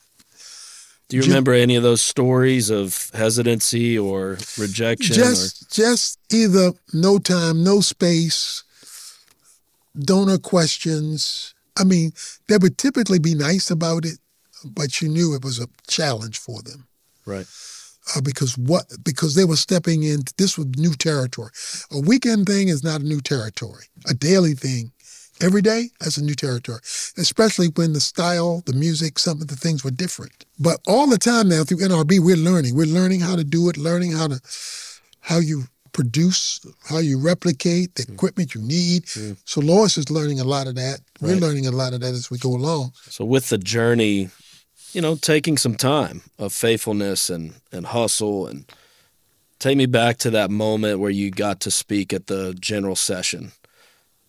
Do you remember any of those stories of hesitancy or rejection? Just, or? just either no time, no space, donor questions. I mean, they would typically be nice about it, but you knew it was a challenge for them. Right uh, because what because they were stepping in. This was new territory. A weekend thing is not a new territory. A daily thing, every day that's a new territory. Especially when the style, the music, some of the things were different. But all the time now through NRB, we're learning. We're learning how to do it. Learning how to how you produce, how you replicate the equipment you need. Mm. So Lois is learning a lot of that. Right. We're learning a lot of that as we go along. So with the journey you know, taking some time of faithfulness and, and hustle and take me back to that moment where you got to speak at the general session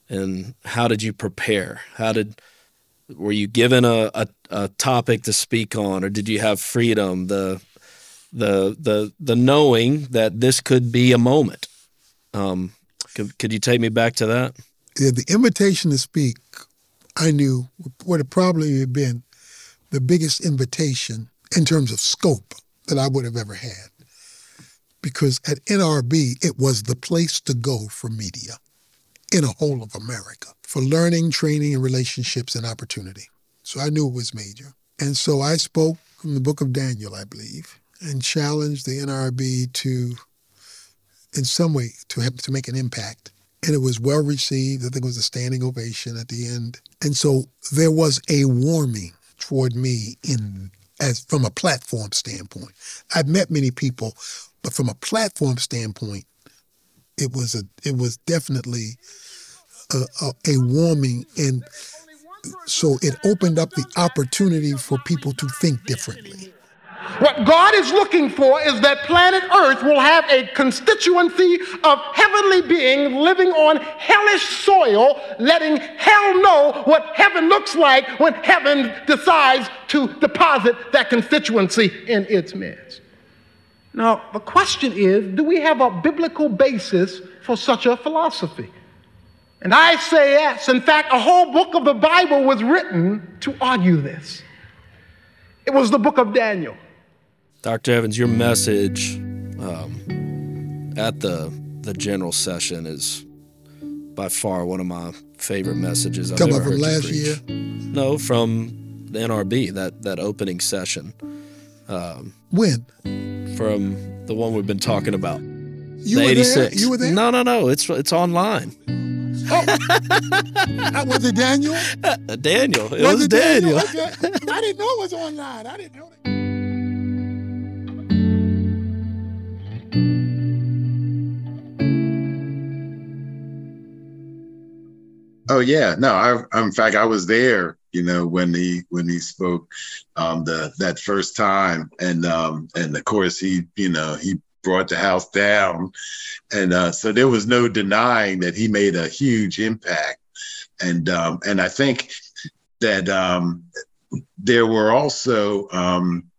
and how did you prepare? How did were you given a, a, a topic to speak on or did you have freedom, the the the the knowing that this could be a moment? Um, could, could you take me back to that? Yeah, the invitation to speak, I knew would have probably been the biggest invitation in terms of scope that I would have ever had. Because at NRB, it was the place to go for media in a whole of America for learning, training, and relationships and opportunity. So I knew it was major. And so I spoke from the book of Daniel, I believe, and challenged the NRB to, in some way, to have to make an impact. And it was well received. I think it was a standing ovation at the end. And so there was a warming toward me in as from a platform standpoint. I've met many people, but from a platform standpoint, it was a it was definitely a, a, a warming and so it opened up the opportunity for people to think differently. What God is looking for is that planet Earth will have a constituency of heavenly being living on hellish soil, letting hell know what heaven looks like when heaven decides to deposit that constituency in its midst. Now, the question is do we have a biblical basis for such a philosophy? And I say yes. In fact, a whole book of the Bible was written to argue this. It was the book of Daniel. Dr. Evans, your message um, at the the general session is by far one of my favorite messages I've Talking ever about from last year? No, from the NRB that that opening session. Um, when? From the one we've been talking about. You the were 86. there? You were there? No, no, no. It's it's online. Uh, was it Daniel? Daniel. It Was was, it Daniel. Okay. I didn't know it was online. I didn't know that. Oh yeah, no. I, in fact, I was there. You know, when he when he spoke um, the that first time, and um, and of course he, you know, he brought the house down, and uh, so there was no denying that he made a huge impact, and um, and I think that um, there were also um,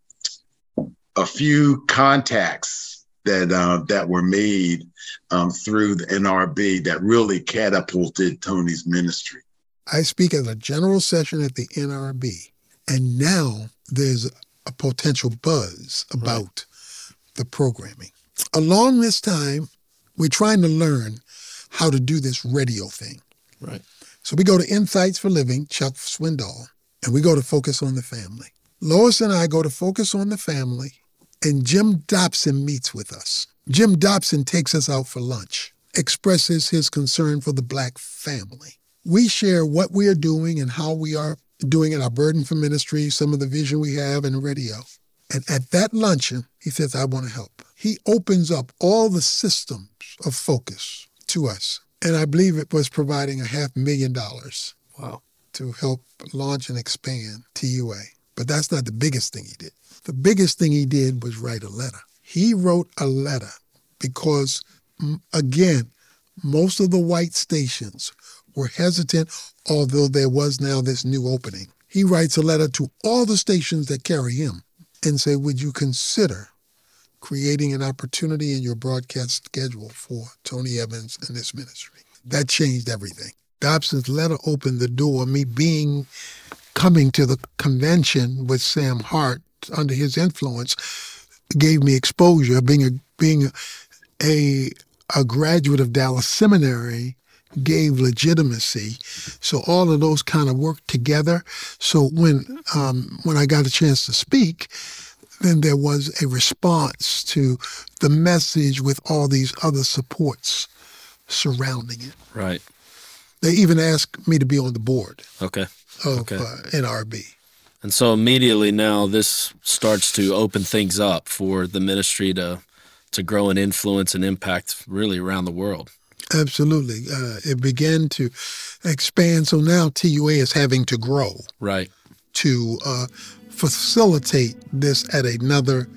a few contacts that uh, that were made um, through the NRB that really catapulted Tony's ministry. I speak at a general session at the NRB, and now there's a potential buzz about the programming. Along this time, we're trying to learn how to do this radio thing. Right. So we go to Insights for Living, Chuck Swindoll, and we go to Focus on the Family. Lois and I go to Focus on the Family, and Jim Dobson meets with us. Jim Dobson takes us out for lunch, expresses his concern for the black family. We share what we are doing and how we are doing it, our burden for ministry, some of the vision we have in radio. And at that luncheon, he says, I want to help. He opens up all the systems of focus to us. And I believe it was providing a half million dollars Wow. to help launch and expand TUA. But that's not the biggest thing he did. The biggest thing he did was write a letter. He wrote a letter because, again, most of the white stations were hesitant, although there was now this new opening. He writes a letter to all the stations that carry him and say, Would you consider creating an opportunity in your broadcast schedule for Tony Evans and this ministry? That changed everything. Dobson's letter opened the door, me being coming to the convention with Sam Hart under his influence gave me exposure. Being a being a a graduate of Dallas Seminary gave legitimacy. So all of those kind of worked together. So when um, when I got a chance to speak, then there was a response to the message with all these other supports surrounding it. Right. They even asked me to be on the board Okay. of Okay. uh, NRB. And so immediately now this starts to open things up for the ministry to to grow and influence and impact really around the world. Absolutely. Uh, it began to expand. So now TUA is having to grow Right. to uh, facilitate this at another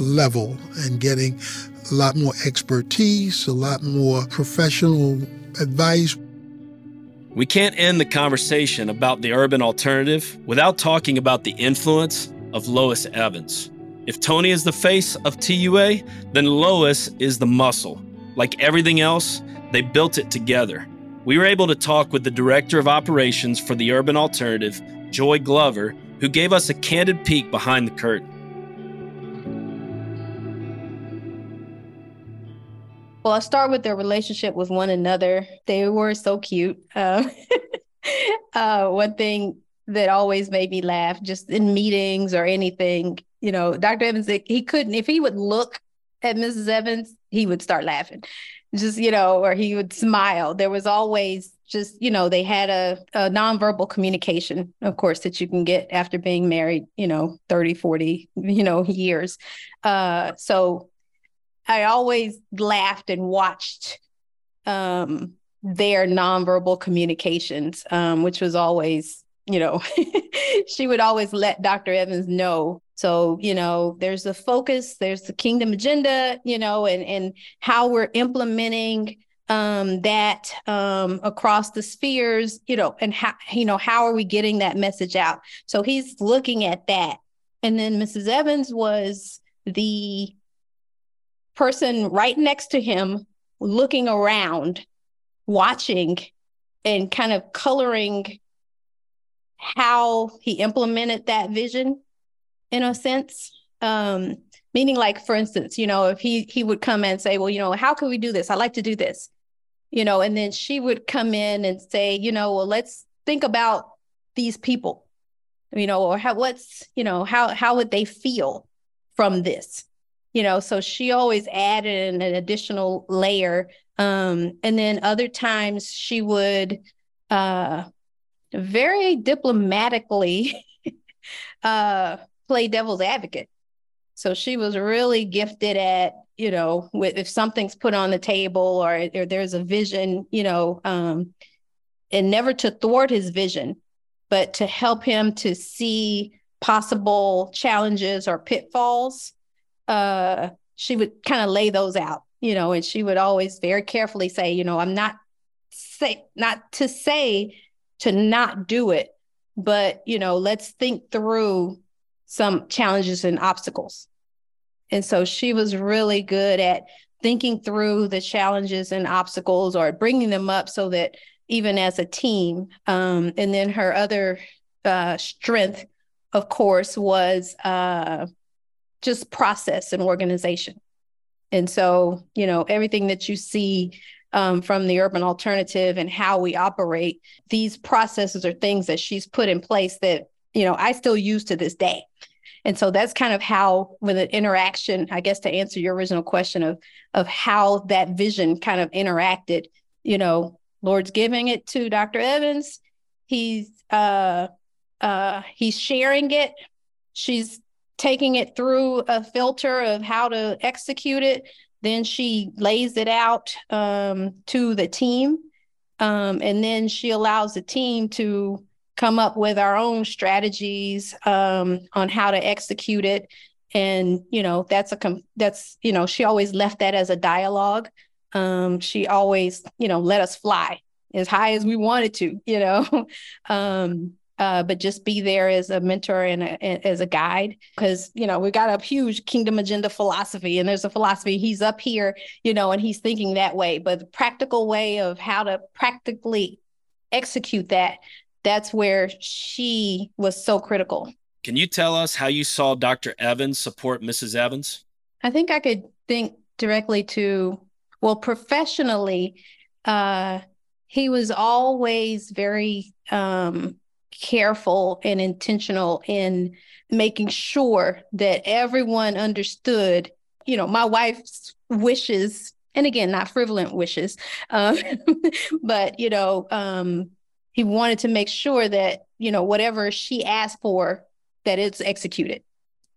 level and getting a lot more expertise, a lot more professional advice. We can't end the conversation about the urban alternative without talking about the influence of Lois Evans. If Tony is the face of TUA, then Lois is the muscle. Like everything else, they built it together. We were able to talk with the director of operations for the urban alternative, Joy Glover, who gave us a candid peek behind the curtain. Well, I'll start with their relationship with one another. They were so cute. Uh, uh, one thing that always made me laugh, just in meetings or anything, you know, Dr. Evans, he couldn't, if he would look at Mrs. Evans, he would start laughing. Just, you know, or he would smile. There was always just, you know, they had a, a nonverbal communication, of course, that you can get after being married, you know, 30, 40, you know, years. Uh, so I always laughed and watched um, their nonverbal communications, um, which was always, you know, she would always let Dr. Evans know. So, you know, there's the focus, there's the kingdom agenda, you know, and and how we're implementing um that um across the spheres you know and how you know how are we getting that message out so he's looking at that and then mrs evans was the person right next to him looking around, watching, and kind of coloring how he implemented that vision in a sense. Um, meaning like for instance, you know, if he he would come and say, Well, you know, how can we do this? I like to do this, you know, and then she would come in and say, you know, well, let's think about these people, you know, or how what's, you know, how how would they feel from this? You know, so she always added an additional layer. Um, and then other times she would uh, very diplomatically uh, play devil's advocate. So she was really gifted at, you know, with if something's put on the table or, or there's a vision, you know, um, and never to thwart his vision, but to help him to see possible challenges or pitfalls uh, she would kind of lay those out, you know, and she would always very carefully say, you know, I'm not say not to say to not do it, but you know, let's think through some challenges and obstacles. And so she was really good at thinking through the challenges and obstacles or bringing them up so that even as a team, um, and then her other uh, strength, of course, was uh, just process and organization. And so, you know, everything that you see um, from the urban alternative and how we operate, these processes are things that she's put in place that, you know, I still use to this day. And so that's kind of how, with an interaction, I guess to answer your original question of of how that vision kind of interacted, you know, Lord's giving it to Dr. Evans. He's uh uh he's sharing it. She's taking it through a filter of how to execute it. Then she lays it out um, to the team. Um, and then she allows the team to come up with our own strategies um, on how to execute it. And, you know, that's a, com- that's, you know, she always left that as a dialogue. Um, she always, you know, let us fly as high as we wanted to, you know. uh, but just be there as a mentor and a, as a guide. Because you know we got a huge kingdom agenda philosophy and there's a philosophy he's up here you know and he's thinking that way. But the practical way of how to practically execute that that's where she was so critical. Can you tell us how you saw dr evans support mrs evans? I think i could think directly to well professionally uh he was always very um careful and intentional in making sure that everyone understood, you know, my wife's wishes, and again, not frivolent wishes, um, but, you know, um, he wanted to make sure that, you know, whatever she asked for, that it's executed.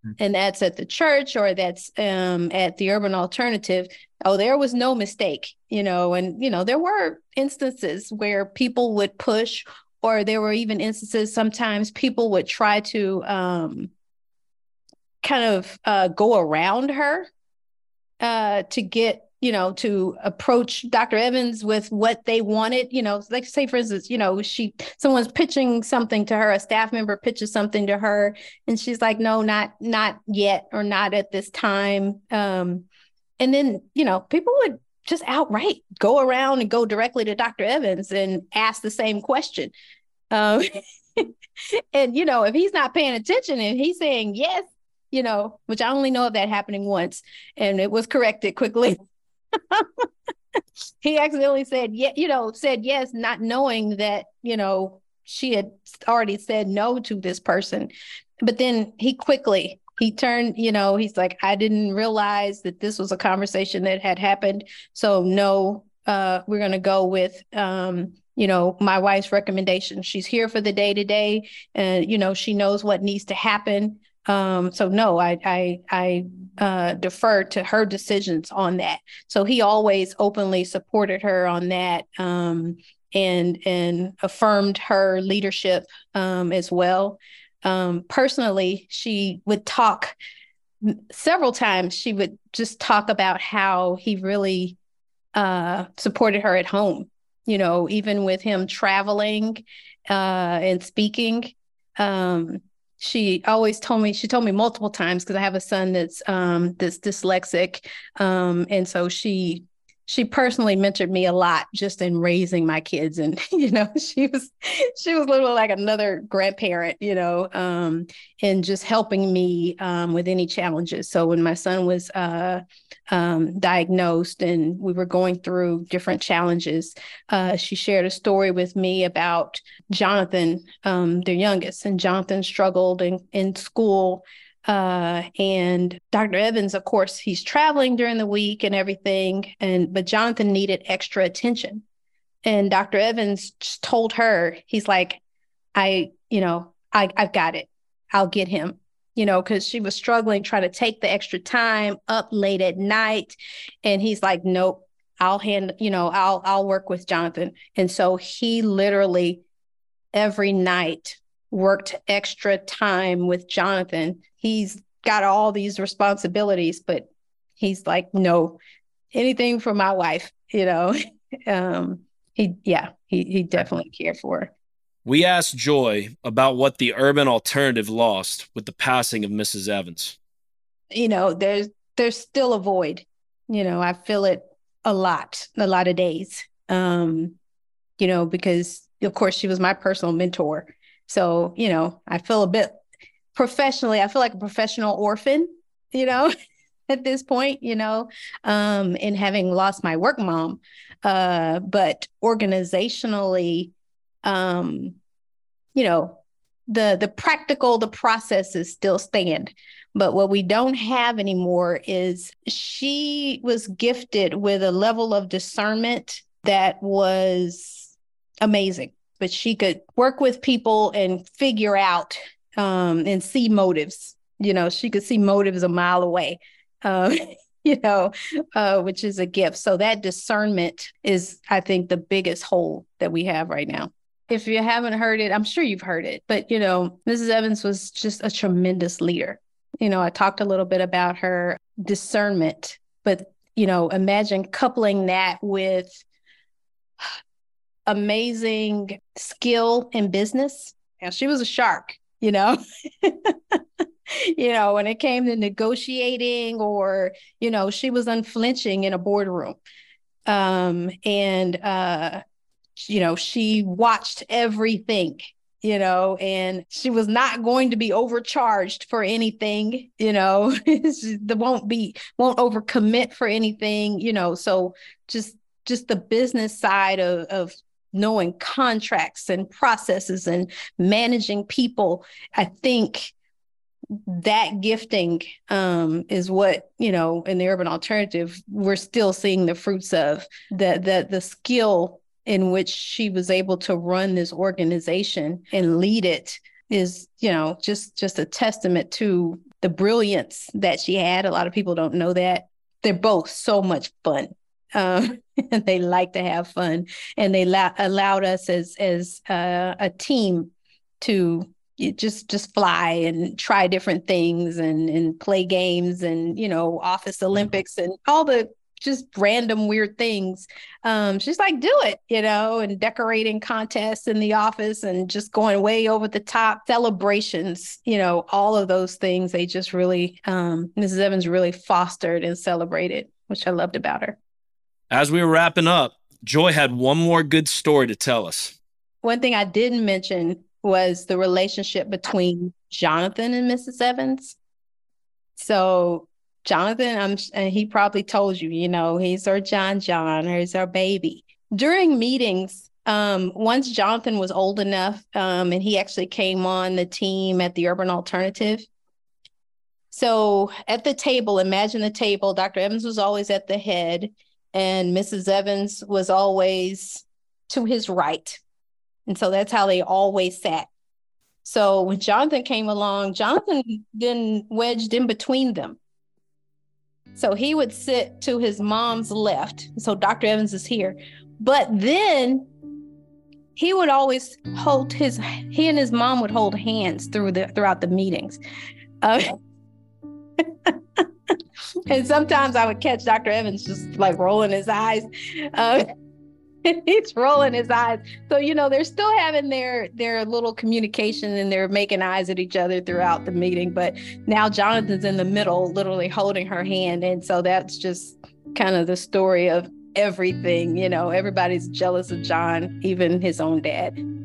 Mm-hmm. And that's at the church or that's um, at the urban alternative. Oh, there was no mistake, you know, and, you know, there were instances where people would push or there were even instances sometimes people would try to um, kind of uh, go around her uh, to get you know to approach dr evans with what they wanted you know like say for instance you know she someone's pitching something to her a staff member pitches something to her and she's like no not not yet or not at this time. Um, and then you know people would just outright go around and go directly to Dr. Evans and ask the same question. Um, and you know, if he's not paying attention and he's saying yes, you know, which I only know of that happening once, and it was corrected quickly. he accidentally said yeah, you know, said yes, not knowing that you know she had already said no to this person. But then he quickly he turned, you know, he's like, I didn't realize that this was a conversation that had happened. So no, uh, we're gonna go with um, you know, my wife's recommendation. She's here for the day to day, and you know, she knows what needs to happen. Um, so no, I I I uh, defer to her decisions on that. So he always openly supported her on that, um, and and affirmed her leadership um, as well. Um, personally, she would talk several times. She would just talk about how he really uh, supported her at home. You know, even with him traveling uh, and speaking, um, she always told me. She told me multiple times because I have a son that's um, that's dyslexic, um, and so she she personally mentored me a lot just in raising my kids and you know she was she was literally like another grandparent you know um, and just helping me um, with any challenges. So when my son was uh, um, diagnosed and we were going through different challenges uh, she shared a story with me about jonathan um, their youngest and jonathan struggled in, in school Uh, and Dr. Evans, of course, he's traveling during the week and everything. And but Jonathan needed extra attention. And Dr. Evans just told her, he's like, I, you know, I, I've got it. I'll get him you know, because she was struggling trying to take the extra time up late at night. And he's like, nope, I'll hand, you know, I'll I'll work with Jonathan. And so he literally every night worked extra time with Jonathan. He's got all these responsibilities, but he's like, no, anything for my wife, you know. um, he yeah, he he definitely cared for her. We asked Joy about what the urban alternative lost with the passing of Mrs. Evans. You know, there's there's still a void. You know, I feel it a lot, a lot of days. Um, you know, because of course she was my personal mentor. So, you know, I feel a bit professionally, I feel like a professional orphan, you know, at this point, you know, um, in having lost my work mom. Uh, but organizationally, um, you know, the the practical, the processes still stand. But what we don't have anymore is she was gifted with a level of discernment that was amazing. But she could work with people and figure out um, and see motives. You know, she could see motives a mile away. Uh, you know, uh, which is a gift. So that discernment is, I think, the biggest hole that we have right now if you haven't heard it, I'm sure you've heard it, but you know, Mrs. Evans was just a tremendous leader. You know, I talked a little bit about her discernment, but you know, imagine coupling that with amazing skill in business. Yeah, she was a shark, you know. you know, when it came to negotiating or, you know, she was unflinching in a boardroom. Um, and uh you know, she watched everything, you know, and she was not going to be overcharged for anything, you know, the won't be, won't overcommit for anything, you know. So just, just the business side of, of knowing contracts and processes and managing people, I think that gifting um, is what you know in the urban alternative we're still seeing the fruits of that that the skill in which she was able to run this organization and lead it is you know just just a testament to the brilliance that she had. A lot of people don't know that. They're both so much fun. Um, and they like to have fun and they la- allowed us as as uh, a team to just just fly and try different things and and play games and you know office olympics and all the just random weird things. Um, she's like, do it, you know, and decorating contests in the office and just going way over the top celebrations, you know, all of those things. They just really, um, Mrs. Evans really fostered and celebrated, which I loved about her. As we were wrapping up, Joy had one more good story to tell us. One thing I didn't mention was the relationship between Jonathan and Mrs. Evans. So Jonathan, I'm, and he probably told you, you know, he's our John John, or he's our baby. During meetings, um, once Jonathan was old enough, um, and he actually came on the team at the Urban Alternative. So at the table, imagine the table. Dr. Evans was always at the head, and Mrs. Evans was always to his right. And so that's how they always sat. So when Jonathan came along, Jonathan then wedged in between them. So he would sit to his mom's left. So Dr. Evans is here. But then he would always hold his he and his mom would hold hands through the throughout the meetings. Uh, and sometimes I would catch Dr. Evans just like rolling his eyes. Uh, he's rolling his eyes. So you know they're still having their their little communication and they're making eyes at each other throughout the meeting. But now Jonathan's in the middle, literally holding her hand, and so that's just kind of the story of everything. You know, everybody's jealous of John, even his own dad.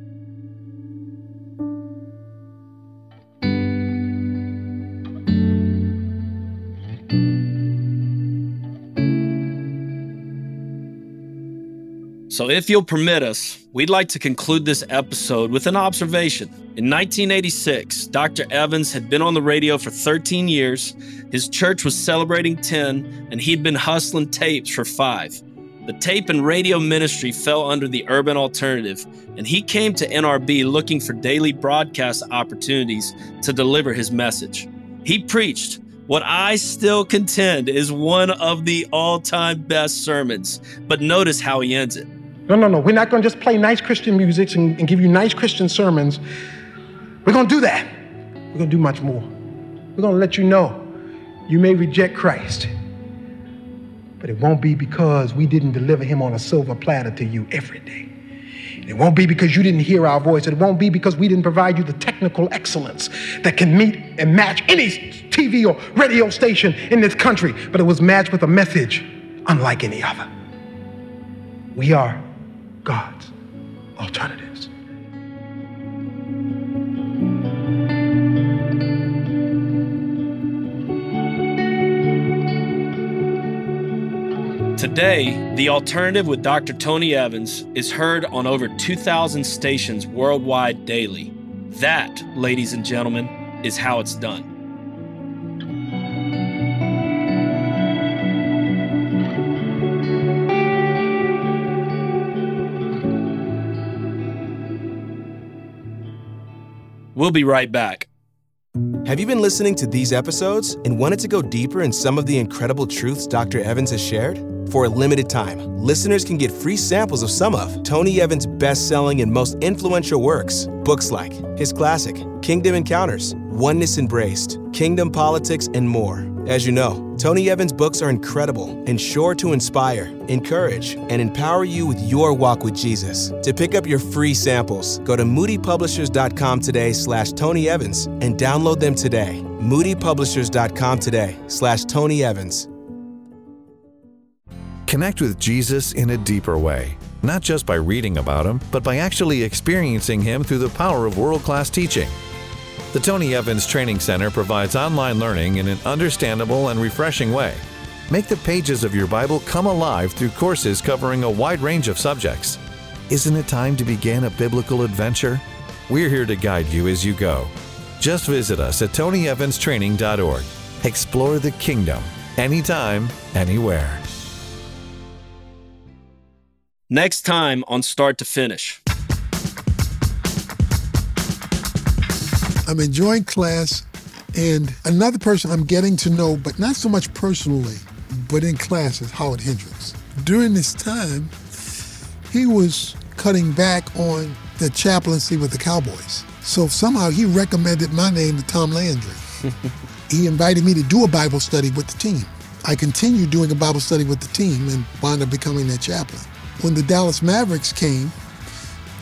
So, if you'll permit us, we'd like to conclude this episode with an observation. In 1986, Dr. Evans had been on the radio for 13 years, his church was celebrating 10, and he'd been hustling tapes for five. The tape and radio ministry fell under the urban alternative, and he came to NRB looking for daily broadcast opportunities to deliver his message. He preached what I still contend is one of the all time best sermons, but notice how he ends it. No, no, no. We're not going to just play nice Christian music and, and give you nice Christian sermons. We're going to do that. We're going to do much more. We're going to let you know you may reject Christ, but it won't be because we didn't deliver him on a silver platter to you every day. It won't be because you didn't hear our voice. It won't be because we didn't provide you the technical excellence that can meet and match any TV or radio station in this country, but it was matched with a message unlike any other. We are God's alternatives. Today, The Alternative with Dr. Tony Evans is heard on over 2,000 stations worldwide daily. That, ladies and gentlemen, is how it's done. We'll be right back. Have you been listening to these episodes and wanted to go deeper in some of the incredible truths Dr. Evans has shared? For a limited time, listeners can get free samples of some of Tony Evans' best selling and most influential works. Books like his classic, Kingdom Encounters, Oneness Embraced, Kingdom Politics, and more. As you know, Tony Evans' books are incredible and sure to inspire, encourage, and empower you with your walk with Jesus. To pick up your free samples, go to moodypublishers.com today slash Tony Evans and download them today. moodypublishers.com today slash Tony Evans. Connect with Jesus in a deeper way, not just by reading about him, but by actually experiencing him through the power of world class teaching. The Tony Evans Training Center provides online learning in an understandable and refreshing way. Make the pages of your Bible come alive through courses covering a wide range of subjects. Isn't it time to begin a biblical adventure? We're here to guide you as you go. Just visit us at tonyevanstraining.org. Explore the kingdom anytime, anywhere. Next time on Start to Finish. I'm enjoying class, and another person I'm getting to know, but not so much personally, but in class, is Howard Hendricks. During this time, he was cutting back on the chaplaincy with the Cowboys. So somehow he recommended my name to Tom Landry. he invited me to do a Bible study with the team. I continued doing a Bible study with the team and wound up becoming their chaplain. When the Dallas Mavericks came,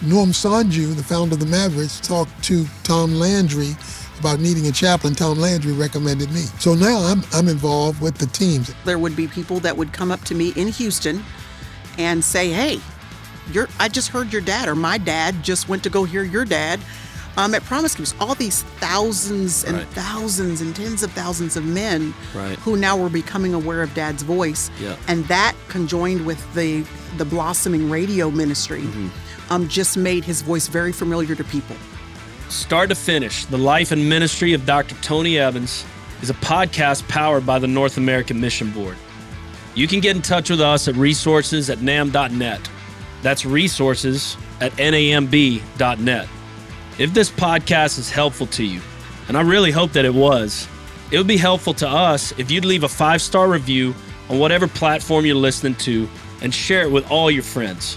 Norm Sonju, the founder of the Mavericks, talked to Tom Landry about needing a chaplain. Tom Landry recommended me. So now I'm, I'm involved with the teams. There would be people that would come up to me in Houston and say, hey, you're, I just heard your dad, or my dad just went to go hear your dad um, at Promise Keepers. All these thousands and Right. thousands and tens of thousands of men Right. who now were becoming aware of dad's voice. Yeah. And that conjoined with the, the blossoming radio ministry um, just made his voice very familiar to people. Start to Finish The Life and Ministry of Dr. Tony Evans is a podcast powered by the North American Mission Board. You can get in touch with us at resources at namb.net. That's resources at namb.net. If this podcast is helpful to you, and I really hope that it was, it would be helpful to us if you'd leave a five star review on whatever platform you're listening to and share it with all your friends.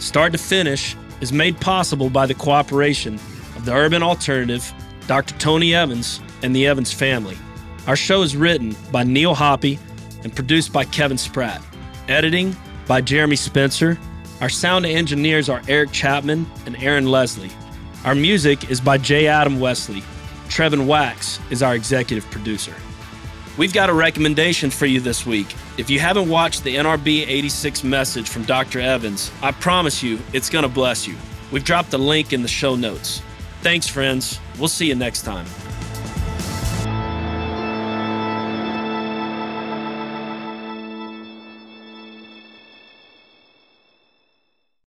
Start to Finish is made possible by the cooperation of the Urban Alternative, Dr. Tony Evans, and the Evans family. Our show is written by Neil Hoppy and produced by Kevin Spratt. Editing by Jeremy Spencer. Our sound engineers are Eric Chapman and Aaron Leslie. Our music is by J. Adam Wesley. Trevin Wax is our executive producer. We've got a recommendation for you this week. If you haven't watched the NRB 86 message from Dr. Evans, I promise you it's going to bless you. We've dropped a link in the show notes. Thanks, friends. We'll see you next time.